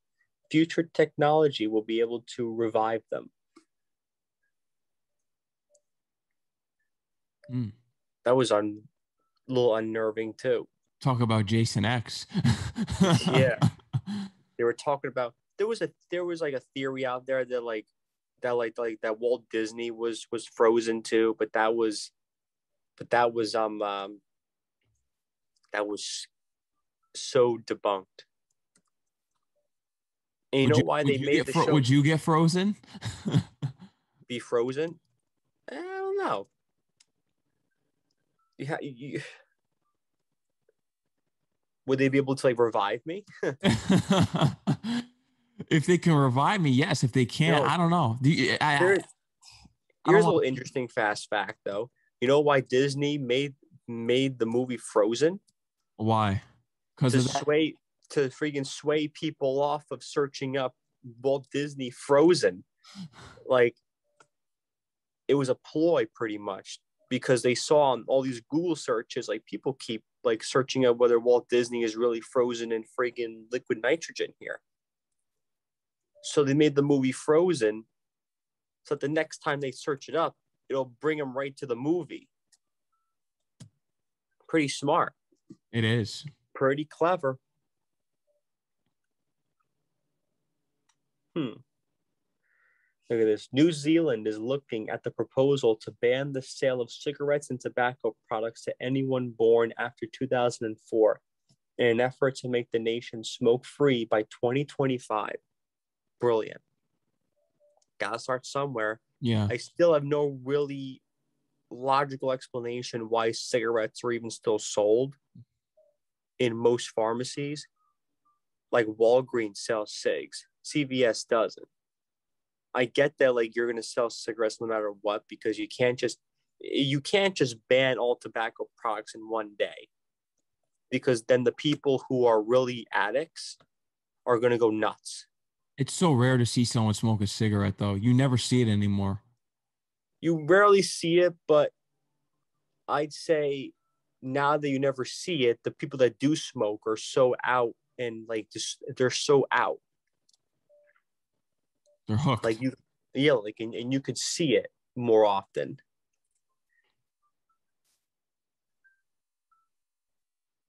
S2: future technology will be able to revive them.
S1: Hmm.
S2: That was un- a little unnerving too.
S1: Talk about Jason X.
S2: Yeah. they were talking about there was a there was like a theory out there that like that like like that Walt Disney was was frozen too, but that was but that was um um that was so debunked. And you
S1: Would
S2: know why they
S1: you
S2: made the
S1: fro-
S2: show
S1: Would you get frozen?
S2: be frozen? I don't know. Yeah, you, would they be able to like revive me?
S1: if they can revive me, yes. If they can't,
S2: No.
S1: I don't know. Do you, I, I,
S2: There-
S1: I don't
S2: Here's a little interesting fast fact though. You know why Disney made made the movie Frozen?
S1: why? Because
S2: To sway to freaking sway people off of searching up Walt Disney Frozen. Like it was a ploy pretty much because they saw on all these Google searches, like people keep like searching up whether Walt Disney is really frozen in friggin' liquid nitrogen here. So they made the movie Frozen so that the next time they search it up, it'll bring them right to the movie. Pretty smart,
S1: It is.
S2: pretty clever. Hmm. Look at this. New Zealand is looking at the proposal to ban the sale of cigarettes and tobacco products to anyone born after 2004 in an effort to make the nation smoke free by 2025. Brilliant. Gotta start somewhere.
S1: Yeah.
S2: I still have no really logical explanation why cigarettes are even still sold in most pharmacies. Like Walgreens sells cigs, CVS doesn't. I get that like you're gonna sell cigarettes no matter what because you can't just you can't just ban all tobacco products in one day because then the people who are really addicts are gonna go nuts.
S1: It's so rare to see someone smoke a cigarette, though. You never see it anymore.
S2: you rarely see it, but I'd say now that you never see it, the people that do smoke are so out and like just they're so out.
S1: They're hooked.
S2: Like you, yeah, like and, and you could see it more often.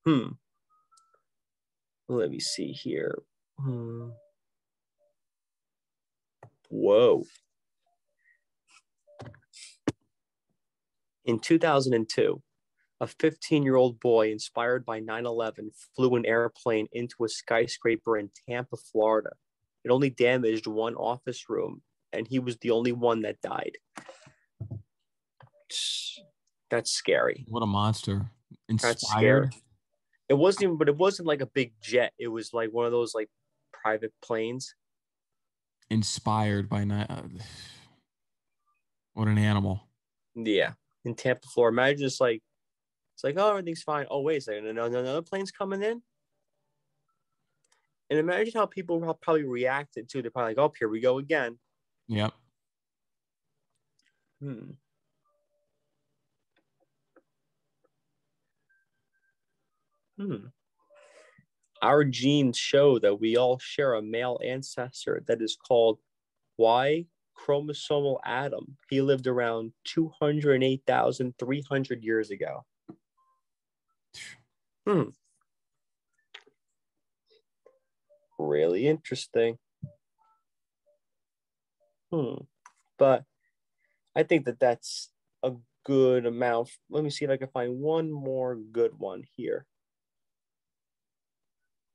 S2: Hmm. Let me see here. Hmm. Whoa. In 2002, a 15 year old boy inspired by 9 11 flew an airplane into a skyscraper in Tampa, Florida. It only damaged one office room, and he was the only one that died. That's scary.
S1: what a monster.
S2: That's
S1: Inspired.
S2: scary. It wasn't even, but it wasn't like a big jet. It was like one of those like private planes.
S1: Inspired by. Uh, what an animal.
S2: Yeah, in Tampa, Florida. Imagine just like it's like, oh, everything's fine. Oh, wait a second, another, another plane's coming in. And imagine how people probably reacted to. They're probably like, oh, here we go again.
S1: Yep.
S2: Hmm. Hmm. Our genes show that we all share a male ancestor that is called Y chromosomal Adam. He lived around 208,300 years ago. Hmm. Really interesting. Hmm. But I think that that's a good amount. Let me see if I can find one more good one here.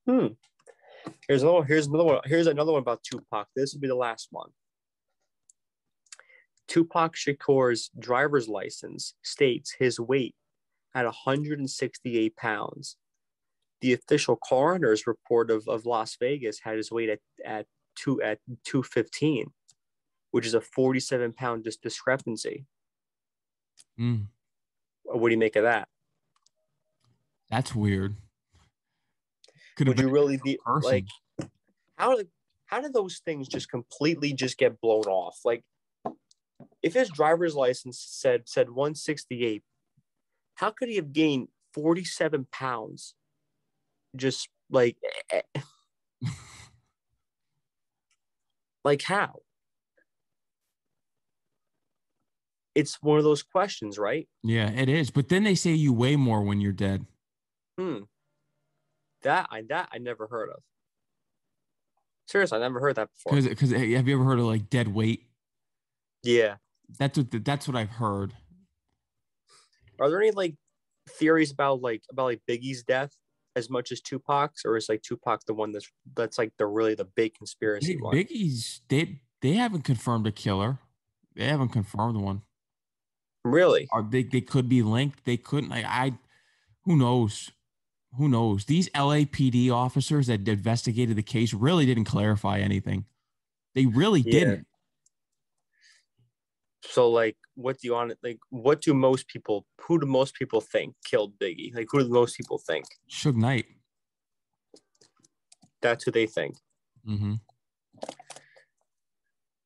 S2: Hmm. Here's another. Here's another one. Here's another one about Tupac. This will be the last one. Tupac Shakur's driver's license states his weight at 168 pounds. The official coroner's report of, of Las Vegas had his weight at, at two at 215, which is a 47 pound dis- discrepancy.
S1: Mm,
S2: What do you make of that?
S1: that's weird. Could have
S2: Would you really be
S1: person.
S2: like how how did those things just completely just get blown off? Like if his driver's license said said 168, how could he have gained 47 pounds? Just like eh, eh. like how? It's one of those questions, right?
S1: yeah, it is. But then they say you weigh more when you're dead.
S2: Hmm. That I that I never heard of. Seriously, I never heard that before.
S1: Because have you ever heard of like dead weight?
S2: Yeah.
S1: That's what that's what I've heard.
S2: Are there any like theories about like about like Biggie's death as much as Tupac's, or is like Tupac the one that's that's like the really the big conspiracy
S1: Big-
S2: one?
S1: Biggie's they they haven't confirmed a killer. They haven't confirmed one.
S2: Really?
S1: Are they they could be linked? They couldn't. I, I who knows? Who knows? These LAPD officers that investigated the case really didn't clarify anything. They really
S2: Yeah.
S1: didn't.
S2: So like, what do you want? It like, what do most people? Who do most people think killed Biggie? Like, who do most people think?
S1: Suge Knight.
S2: That's who they think.
S1: Mm-hmm.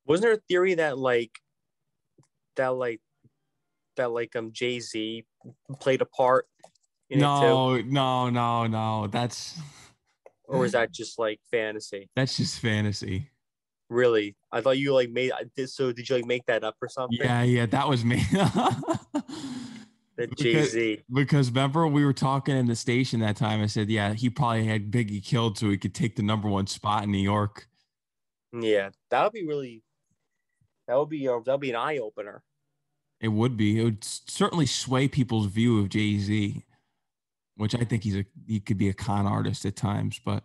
S2: Wasn't there a theory that like that like that like um Jay Z played a part in it too,
S1: No, no, no, no. That's
S2: or was that just like fantasy?
S1: that's just fantasy.
S2: Really? I thought you like made. Did so. Did you like make that up or something?
S1: Yeah, yeah, that was me.
S2: That Jay Z.
S1: because remember we were talking in the station that time. I said, yeah, he probably had Biggie killed so he could take the number one spot in New York.
S2: Yeah, that would be really. That would be a, that would be an eye opener.
S1: It would be. It would certainly sway people's view of Jay Z, which I think he's a he could be a con artist at times. But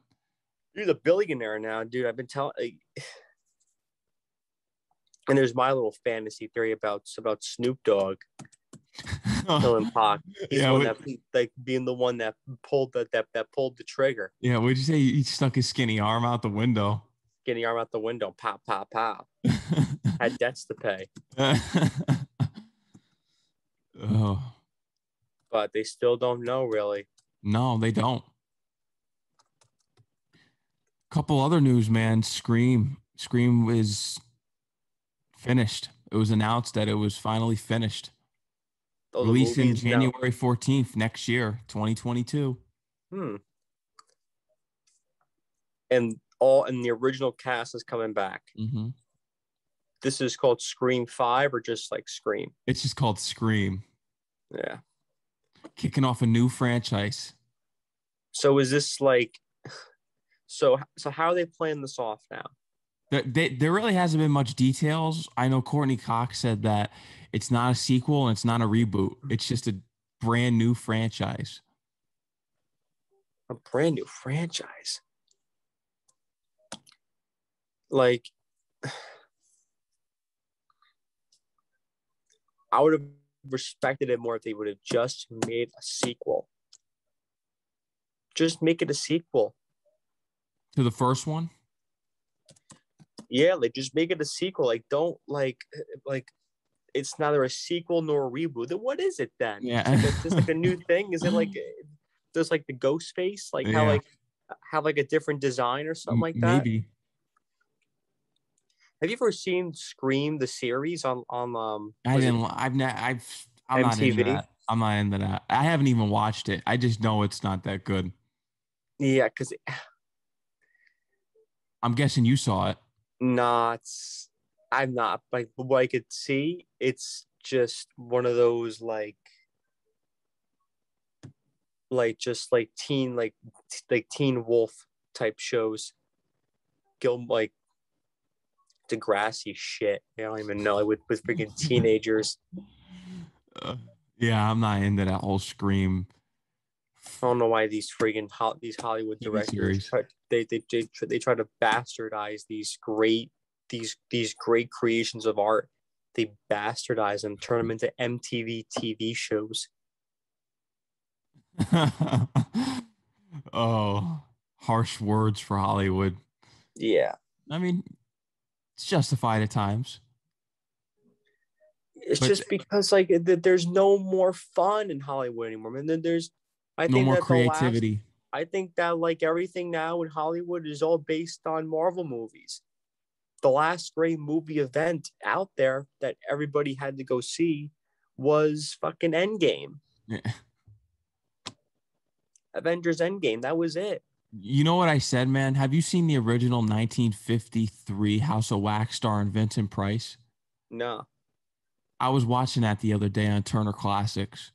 S2: You're the billionaire now, dude. I've been telling. And there's my little fantasy theory about about Snoop Dogg killing Pac. He's
S1: Yeah,
S2: that like being the one that pulled the, that that pulled the trigger,
S1: yeah, would you say he stuck his skinny arm out the window?
S2: the arm out the window, pop, pop, pop. Had debts to pay,
S1: oh
S2: but they still don't know really.
S1: no, they don't. Couple other news, man. Scream, Scream is finished. It was announced that it was finally finished.
S2: Oh, movies now-
S1: January 14th next year, 2022.
S2: Hmm. and all and the original cast is coming back.
S1: hmm
S2: This is called Scream Five, or just like Scream.
S1: It's just called Scream,
S2: Yeah.
S1: Kicking off a new franchise.
S2: So is this like? So so how are they playing this off now?
S1: There, they, there really hasn't been much details. I know Courteney Cox said that it's not a sequel and it's not a reboot. It's just a brand new franchise.
S2: A brand new franchise. Like, I would have respected it more if they would have just made a sequel. Just make it a sequel.
S1: To the first one?
S2: Yeah, like just make it a sequel. Like, don't like like it's neither a sequel nor a reboot. Then what is it then?
S1: Yeah.
S2: It's like just like a new thing. Is it like there's like the ghost face, like how
S1: Yeah.
S2: like have like a different design or something like that?
S1: Maybe.
S2: Have you ever seen Scream the series on on um?
S1: I didn't. I've not. I've. I'm not into that. I'm not into that. I haven't even watched it. I just know it's not that good.
S2: Yeah, because
S1: I'm guessing you saw it.
S2: not. I'm not like what I could see. It's just one of those like, like just like teen like like Teen Wolf type shows. Gil like Degrassi shit. I don't even know. Like with with freaking teenagers.
S1: Uh, yeah, I'm not into that whole scream.
S2: I don't know why these friggin' ho- these Hollywood directors try, they, they they they try to bastardize these great these these great creations of art. They bastardize them, turn them into MTV TV shows.
S1: oh, harsh words for Hollywood.
S2: Yeah,
S1: I mean, it's justified at times.
S2: it's
S1: But-
S2: just because like th- there's no more fun in Hollywood anymore. And then there's I
S1: No
S2: think
S1: more
S2: that the last-
S1: creativity.
S2: I think that like everything now in Hollywood is all based on Marvel movies. The last great movie event out there that everybody had to go see was fucking Endgame.
S1: Yeah.
S2: Avengers Endgame. That was it.
S1: You know what I said, man? Have you seen the original 1953 House of Wax starring Vincent Price?
S2: No.
S1: I was watching that the other day on Turner Classics,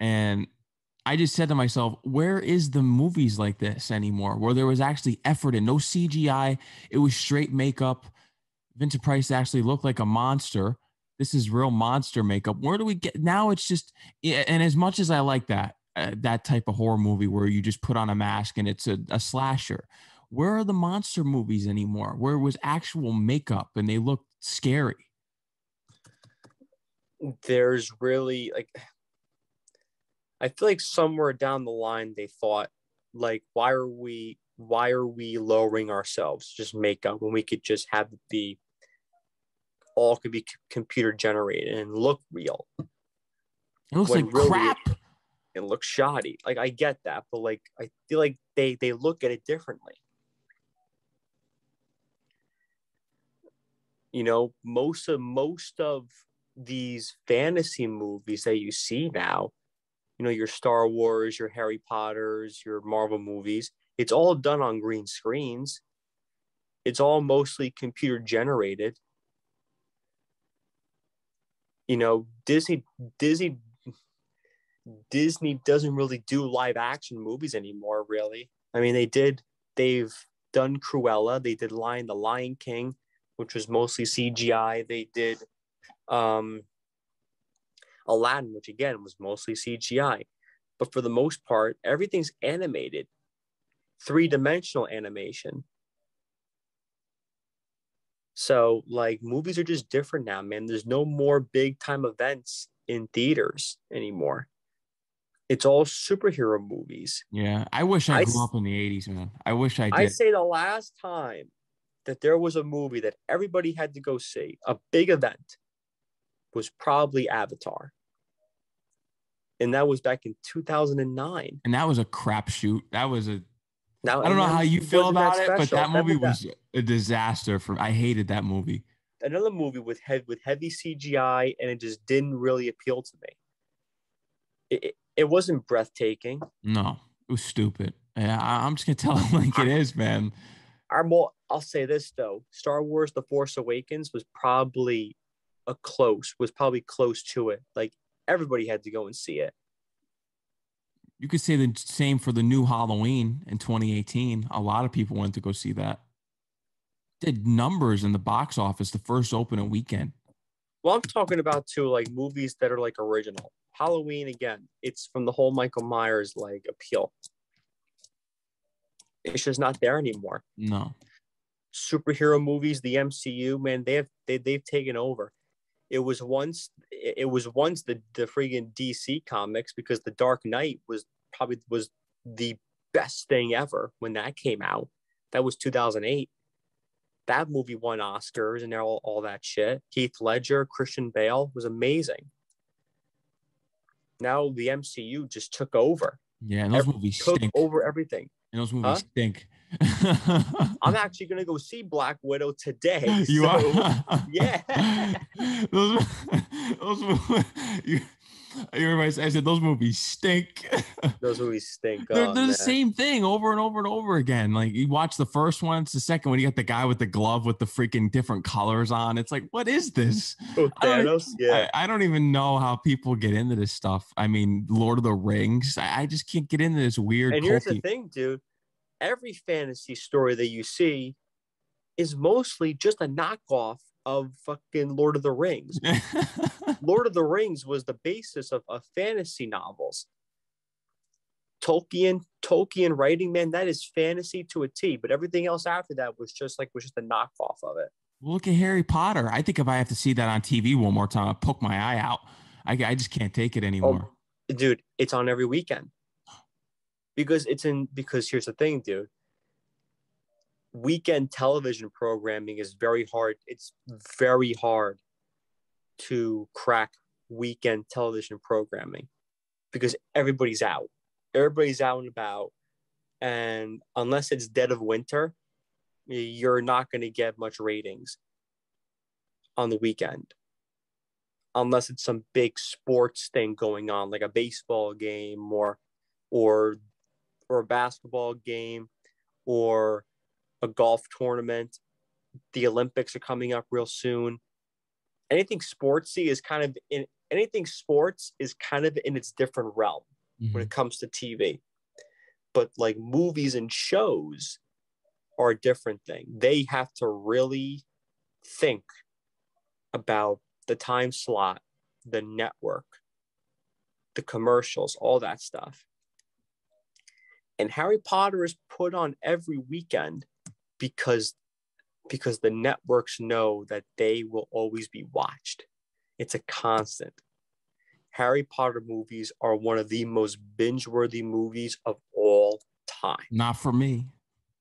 S1: and I just said to myself, where is the movies like this anymore? Where there was actually effort and no CGI. It was straight makeup. Vincent Price actually looked like a monster. This is real monster makeup. Where do we get now? It's just, and as much as I like that, uh, that type of horror movie where you just put on a mask and it's a, a slasher, where are the monster movies anymore? Where it was actual makeup and they looked scary?
S2: There's really like I feel like somewhere down the line they thought like why are we why are we lowering ourselves just makeup when we could just have it be all could be computer generated and look real
S1: It looks
S2: When
S1: like
S2: really-
S1: crap.
S2: Look shoddy. Like I get that, but like I feel like they they look at it differently. You know, most of most of these fantasy movies that you see now, you know, your Star Wars, your Harry Potters, your Marvel movies, it's all done on green screens. It's all mostly computer generated. You know, Disney Disney Disney doesn't really do live action movies anymore, really. I mean, they did, they've done Cruella, they did Lion, The Lion King, which was mostly CGI. They did um, Aladdin, which again was mostly CGI. But for the most part, everything's animated, three dimensional animation. So, like, movies are just different now, man. There's no more big time events in theaters anymore. It's all superhero movies.
S1: Yeah, I wish I
S2: I
S1: grew up in the '80s, man. I wish I did.
S2: I say the last time that there was a movie that everybody had to go see, a big event, was probably Avatar. And that was back in 2009.
S1: and that was a crapshoot. That was a.
S2: Now
S1: I don't know how you feel about it, but that movie was a disaster. For I hated that movie.
S2: another movie with head with heavy CGI, and it just didn't really appeal to me. It, it, wasn't breathtaking.
S1: No, it was stupid. Yeah, I, I'm just gonna tell it like it is, man.
S2: Our more, I'll say this though: Star Wars: The Force Awakens was probably a close, was probably close to it. Like everybody had to go and see it.
S1: You could say the same for the new Halloween in 2018. A lot of people went to go see that. Did numbers in the box office the first opening weekend.
S2: Well, I'm talking about too, like movies that are like original. Halloween again, it's from the whole Michael Myers like appeal. It's just not there anymore.
S1: No.
S2: Superhero movies, the MCU, man, they have they they've taken over. It was once it was once the the friggin' DC comics because the Dark Knight was probably was the best thing ever when that came out. That was 2008. That movie won Oscars and all, all that shit. Heath Ledger, Christian Bale was amazing. Now the MCU just took over.
S1: Yeah, and those
S2: Every-
S1: movies
S2: Took
S1: stink.
S2: over everything.
S1: And those movies
S2: Huh?
S1: stink.
S2: I'm actually gonna go see Black Widow today.
S1: you
S2: so-
S1: are.
S2: yeah.
S1: those, those you, everybody said, I said those movies stink.
S2: Those movies stink.
S1: they're
S2: Oh,
S1: they're the
S2: man.
S1: same thing over and over and over again. Like you watch the first one, it's the second one. You got the guy with the glove with the freaking different colors on. It's like, what is this?
S2: Oh,
S1: I don't-
S2: Yeah.
S1: I, I don't even know how people get into this stuff. I mean, Lord of the Rings. I, I just can't get into this weird.
S2: and here's the thing, dude. Every fantasy story that you see is mostly just a knockoff of fucking Lord of the Rings. Lord of the Rings was the basis of, of fantasy novels. Tolkien, Tolkien writing, man, that is fantasy to a T. But everything else after that was just like was just a knockoff of it.
S1: Look at Harry Potter. I think if I have to see that on TV one more time, I'll poke my eye out. I, I just can't take it oh, anymore.
S2: Oh, dude, it's on every weekend. Because it's in because here's the thing, dude. Weekend television programming is very hard. It's very hard to crack weekend television programming because everybody's out. Everybody's out and about. And unless it's dead of winter, you're not going to get much ratings on the weekend unless it's some big sports thing going on like a baseball game or or or a basketball game or a golf tournament the olympics are coming up real soon anything sportsy is kind of in anything sports is kind of in its different realm when
S1: Mhm.
S2: it comes to tv but like movies and shows are a different thing they have to really think about the time slot, the network, the commercials, all that stuff. And Harry Potter is put on every weekend because because the networks know that they will always be watched. It's a constant. Harry Potter movies are one of the most binge-worthy movies of all time.
S1: Not for me.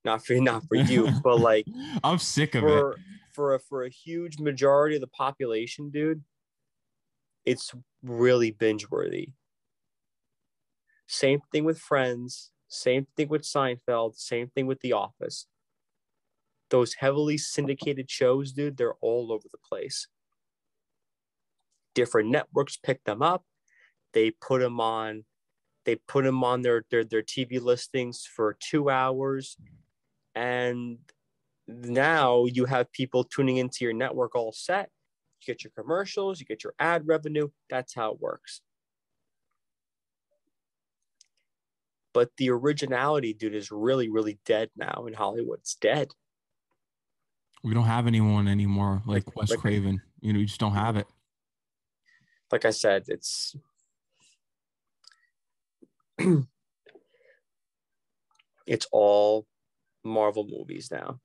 S2: Not for not for you, but like
S1: I'm sick of it.
S2: for for a, for a huge majority of the population, dude, it's really binge worthy. Same thing with Friends. Same thing with Seinfeld. Same thing with The Office. Those heavily syndicated shows, dude, they're all over the place. Different networks pick them up. They put them on. They put them on their their their TV listings for two hours, and now you have people tuning into your network all set. You get your commercials, you get your ad revenue. That's how it works. But the originality, dude, is really, really dead now in Hollywood. It's dead.
S1: We don't have anyone anymore like Wes
S2: Like-
S1: Craven. You know, we just don't have it.
S2: Like I said, it's it's all Marvel movies now.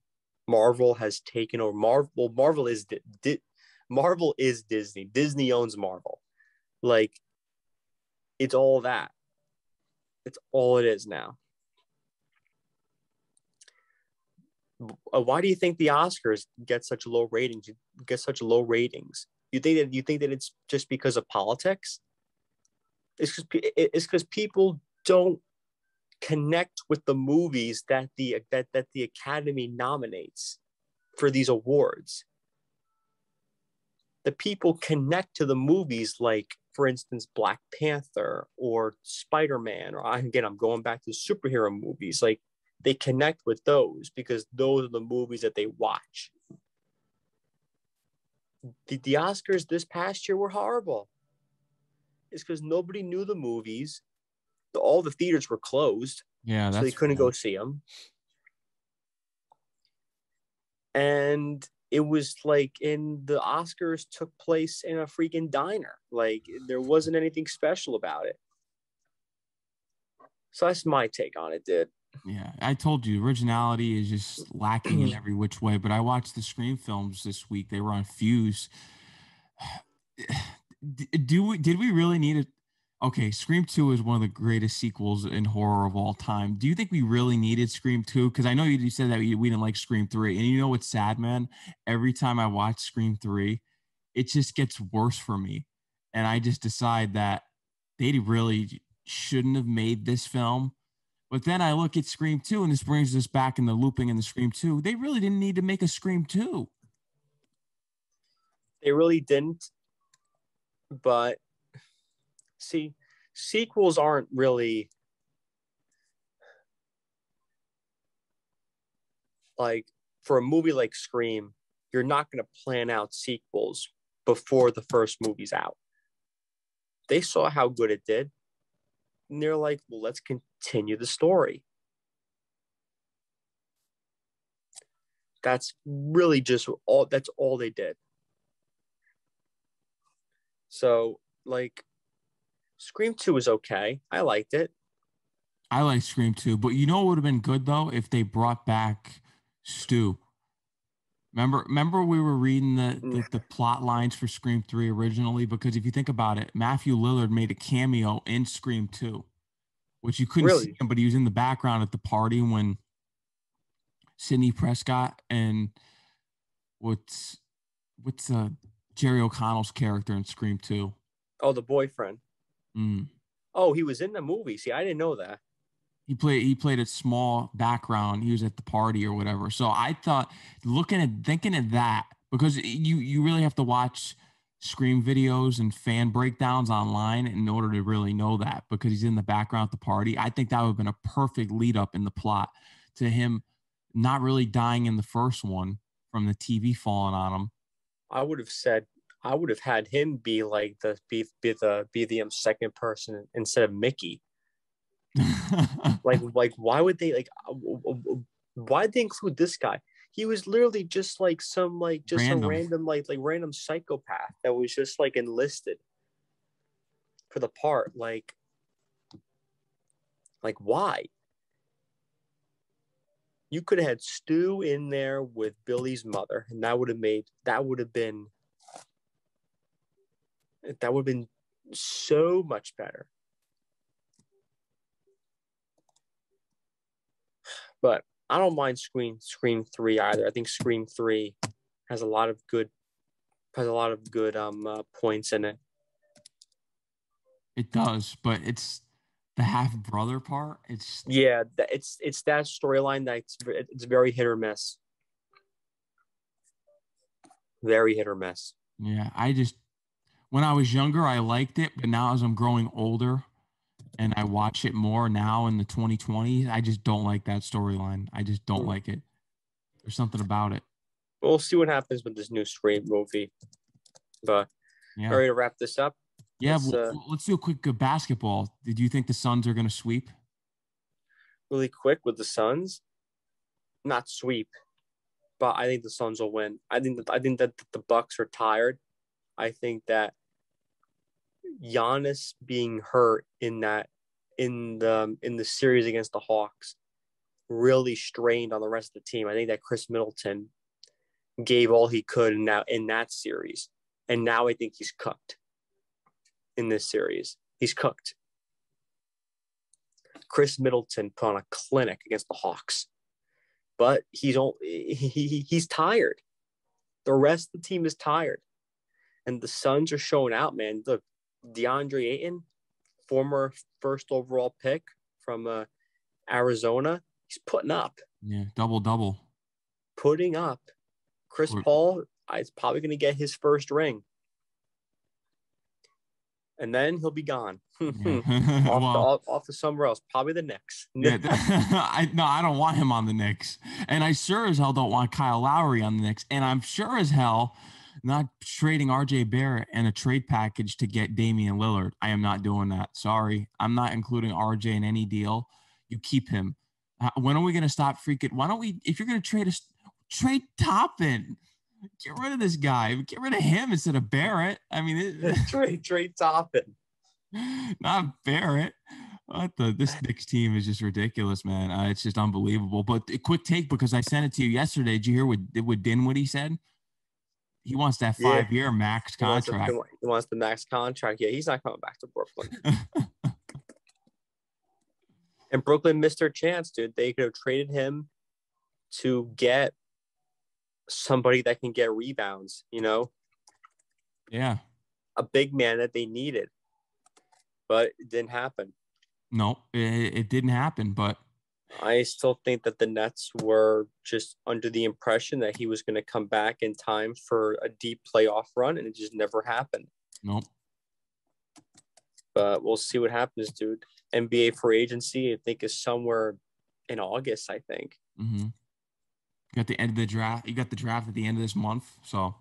S2: Marvel has taken over. Marvel, well, Marvel is Di- Di- Marvel is Disney. Disney owns Marvel. Like, it's all that. It's all it is now. Uh, Uh, why do you think the Oscars get such low ratings? Get such low ratings? You think that you think that it's just because of politics? It's because it's because people don't connect with the movies that the that that the Academy nominates for these awards. The people connect to the movies like, for instance, Black Panther or Spider Man, or again, I'm going back to superhero movies like they connect with those because those are the movies that they watch. The, the Oscars this past year were horrible. It's because nobody knew the movies. All the theaters were closed,
S1: Yeah,
S2: so they couldn't go see them. And it was like in the Oscars took place in a freaking diner. Like there wasn't anything special about it. So that's my take on it, dude.
S1: Yeah, I told you originality is just lacking in every which way. But I watched the Scream films this week. They were on Fuse. Do we? Did we really need it? Okay, Scream Two is one of the greatest sequels in horror of all time. Do you think we really needed Scream Two? Because I know you, said that we didn't like Scream Three, and you know what's sad, man? Every time I watch Scream Three, it just gets worse for me, and I just decide that they really shouldn't have made this film. But then I look at Scream 2, and this brings us back in the looping in the Scream 2. They really didn't need to make a Scream 2.
S2: They really didn't. But see, sequels aren't really like for a movie like Scream, you're not going to plan out sequels before the first movie's out. They saw how good it did. And they're like, well, let's continue the story. That's really just all that's all they did. So, like, Scream 2 was okay. I liked it.
S1: I like Scream 2, but you know what would have been good though if they brought back Stu. Remember, remember we were reading the, the the plot lines for Scream 3 originally because if you think about it, Matthew Lillard made a cameo in Scream 2, which you couldn't see him, but he was in the background at the party when Sidney Prescott and what's what's uh Jerry O'Connell's character in Scream 2.
S2: Oh, the boyfriend.
S1: Mm.
S2: Oh, he was in the movie. See, I didn't know that.
S1: He played he played a small background. He was at the party or whatever. So I thought looking at thinking of that because you you really have to watch scream videos and fan breakdowns online in order to really know that because he's in the background at the party. I think that would have been a perfect lead up in the plot to him not really dying in the first one from the TV falling on him.
S2: I would have said I would have had him be like the be, be the be the um, second person instead of Mickey. Like like why would they like uh, why did they include this guy? He was literally just like some like just
S1: Random.
S2: some random like like random psychopath that was just like enlisted for the part. Like like why? You could have had Stu in there with Billy's mother, and that would have made that would have been that would have been so much better. But I don't mind Scream Scream Three either. I think Scream Three has a lot of good has a lot of good um uh, points in it.
S1: it does, but it's the half brother part. It's
S2: Yeah, it's it's that storyline that's it's very hit or miss. Very hit or miss.
S1: Yeah, I just when I was younger I liked it, but now as I'm growing older and I watch it more now in the 2020s, I just don't like that storyline. I just don't
S2: Hmm.
S1: like it. There's something about it.
S2: We'll see what happens with this new Scream movie. But
S1: Yeah.
S2: ready to wrap this up?
S1: yeah,
S2: let's,
S1: well,
S2: uh,
S1: let's do a quick uh, basketball. Did you think the Suns are going to sweep?
S2: really quick with the Suns. Not sweep, but I think the Suns will win. I think that I think that the Bucks are tired. I think that Giannis being hurt in that in the in the series against the Hawks really strained on the rest of the team. I think that Khris Middleton gave all he could in that in that series, and now I think he's cooked in this series. He's cooked. Khris Middleton put on a clinic against the Hawks, but he's he, he, he's tired. The rest of the team is tired, and the Suns are showing out. Man, look, DeAndre Ayton, former first overall pick from uh, Arizona, he's putting up,
S1: Yeah, double double.
S2: putting up. Chris
S1: Or-
S2: Paul is probably going to get his first ring. and then he'll be gone.
S1: Yeah.
S2: off,
S1: well,
S2: to, off, off to somewhere else, probably the Knicks.
S1: yeah, I no, I don't want him on the Knicks, and I sure as hell don't want Kyle Lowry on the Knicks, and I'm sure as hell not trading RJ Barrett and a trade package to get Damian Lillard. I am not doing that. Sorry, I'm not including RJ in any deal. You keep him. When are we going to stop freaking? Why don't we? If you're going to trade us, trade Toppin. Get rid of this guy. Get rid of him instead of Barrett. I mean, it,
S2: trade trade Toppin.
S1: not Barrett. What the this Knicks team is just ridiculous, man. Uh, it's just unbelievable. But a quick take because I sent it to you yesterday. Did you hear what what Dinwiddie said? He wants that
S2: Yeah.
S1: five year max
S2: He wants,
S1: contract.
S2: the, he wants the max contract. Yeah, he's not coming back to Brooklyn. and Brooklyn missed their chance, dude. They could have traded him to get somebody that can get rebounds, you know,
S1: yeah.
S2: a big man that they needed. But it didn't happen.
S1: No, it, it didn't happen. But
S2: I still think that the Nets were just under the impression that he was going to come back in time for a deep playoff run, and it just never happened.
S1: no,
S2: But we'll see what happens, dude. NBA free agency, I think, is somewhere in August. I think.
S1: hmm You got the end of the draft. You got the draft at the end of this month. So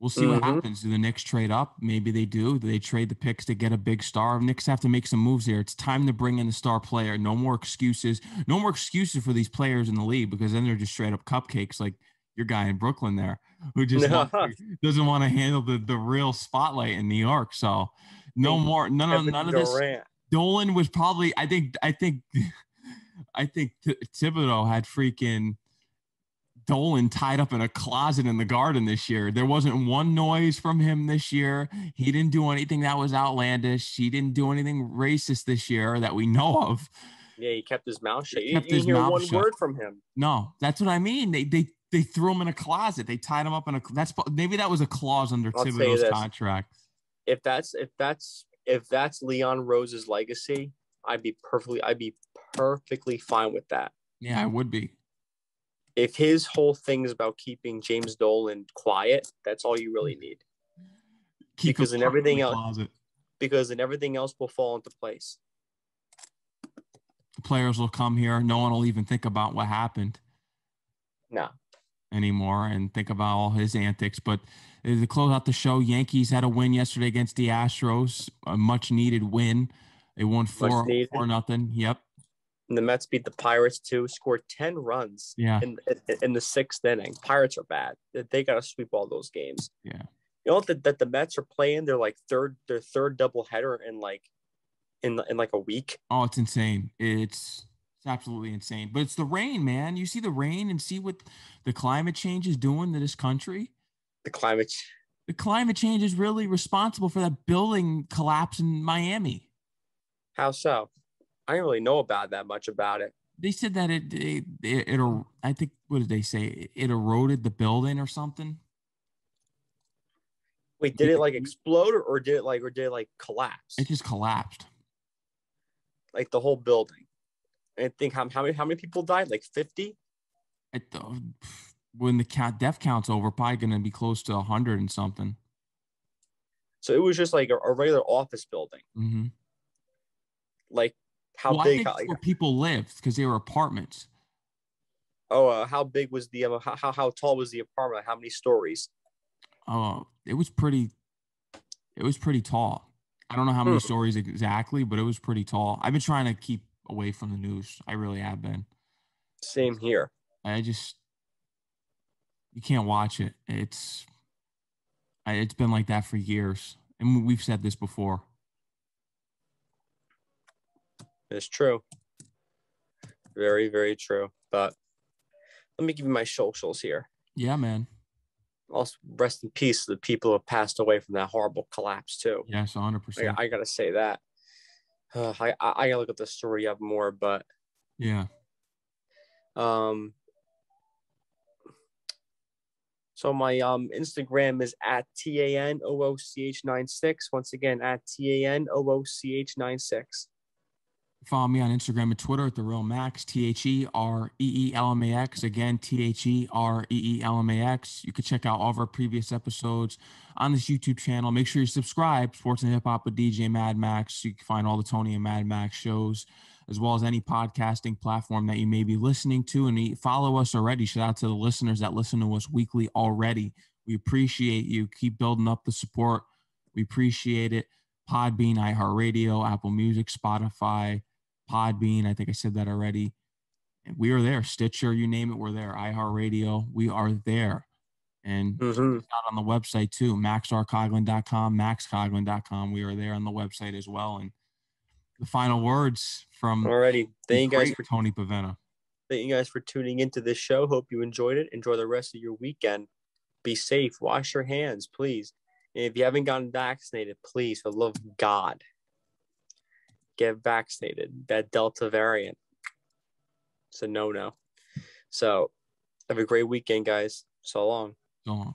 S1: we'll see what
S2: Mhm.
S1: happens. Do the Knicks trade up? Maybe they do. Do they trade the picks to get a big star? Knicks have to make some moves here. It's time to bring in the star player. No more excuses. No more excuses for these players in the league because then they're just straight up cupcakes like your guy in Brooklyn there who just
S2: No.
S1: wants- doesn't want to handle the, the real spotlight in New York. So no more none of none of this Dolan was probably. I think. I think. I think Th- Thibodeau had freaking Dolan tied up in a closet in the garden this year. There wasn't one noise from him this year. He didn't do anything that was outlandish. He didn't do anything racist this year that we know of.
S2: Yeah, he kept his mouth shut.
S1: He
S2: You
S1: kept
S2: didn't
S1: his
S2: hear
S1: mouth
S2: one
S1: shut.
S2: word from him.
S1: No, that's what I mean. They they they threw him in a closet. They tied him up in a. That's maybe that was a clause under
S2: I'll
S1: Thibodeau's contract.
S2: If that's if that's if that's Leon Rose's legacy, I'd be perfectly I'd be perfectly fine with that.
S1: Yeah, I would be.
S2: If his whole thing is about keeping James Dolan quiet, that's all you really need.
S1: Keep
S2: Because in everything
S1: in
S2: else-
S1: closet.
S2: Because then everything else will fall into place.
S1: the players will come here. No one will even think about what happened
S2: No.
S1: anymore and think about all his antics. But uh, to close out the show, Yankees had a win yesterday against the Astros, a much needed win. They won four four nothing. Yep.
S2: And the Mets beat the Pirates too, scored 10 runs
S1: Yeah.
S2: in, in, in the sixth inning. Pirates are bad. They- got to sweep all those games.
S1: Yeah.
S2: You know that, that the Mets are playing their like third their third doubleheader in like in in like a week.
S1: Oh, it's insane. It's it's absolutely insane. But it's the rain, man. You see the rain and see what the climate change is doing to this country.
S2: The climate
S1: The climate change is really responsible for that building collapse in Miami.
S2: how so? I didn't really know about that much about it.
S1: They said that it it, it, it I think what did they say? It eroded the building or something.
S2: Wait, did it like explode or, or did it like or did it like collapse?
S1: It just collapsed.
S2: Like the whole building. And I think how, how many how many people died? Like 50?
S1: It, uh, when the count death count's over, probably going to be close to hundred and something.
S2: So it was just like a, a regular office building.
S1: Mm-hmm.
S2: Like how
S1: well, I
S2: big
S1: think
S2: how,
S1: where people lived because they were apartments.
S2: oh uh, how big was the um, how, how how tall was the apartment? How many stories?
S1: Oh, it was pretty. It was pretty tall. I don't know how many
S2: Hmm.
S1: stories exactly, but it was pretty tall. I've been trying to keep away from the news. I really have been.
S2: Same here.
S1: I just you can't watch it. It's I, it's been like that for years, and we've said this before.
S2: It's true. Very, very true. But let me give you my socials here.
S1: Yeah, man.
S2: Also, rest in peace to the people who have passed away from that horrible collapse too.
S1: Yes, hundred
S2: I,
S1: percent.
S2: I gotta say that. Uh, I, I I gotta look at the story up more, but
S1: Yeah.
S2: um. So my um Instagram is at t a n o o c h nine six. Once again, at t a n o o c h nine six.
S1: Follow me on Instagram and Twitter at the real Max T H E R E E L M A X. Again, T H E R E E L M A X. You can check out all of our previous episodes on this YouTube channel. Make sure you subscribe. Sports and Hip Hop with DJ Mad Max. You can find all the Tony and Mad Max shows, as well as any podcasting platform that you may be listening to. And follow us already. Shout out to the listeners that listen to us weekly already. We appreciate you. Keep building up the support. We appreciate it. Podbean, iHeartRadio, Apple Music, Spotify Podbean. I think I said that already. We are there. Stitcher, you name it, we're there. iHeartRadio, we are there. And mm-hmm. out on the website too, maxrcoglin.com, maxcoglin.com. We are there on the website as well. And the final words from
S2: already. Thank you guys for
S1: Tony Pavena.
S2: Thank you guys for tuning into this show. Hope you enjoyed it. Enjoy the rest of your weekend. Be safe. Wash your hands, please. And if you haven't gotten vaccinated, please, for the love of God, get vaccinated. That Delta variant. It's a no no. So have a great weekend, guys. So long.
S1: So long.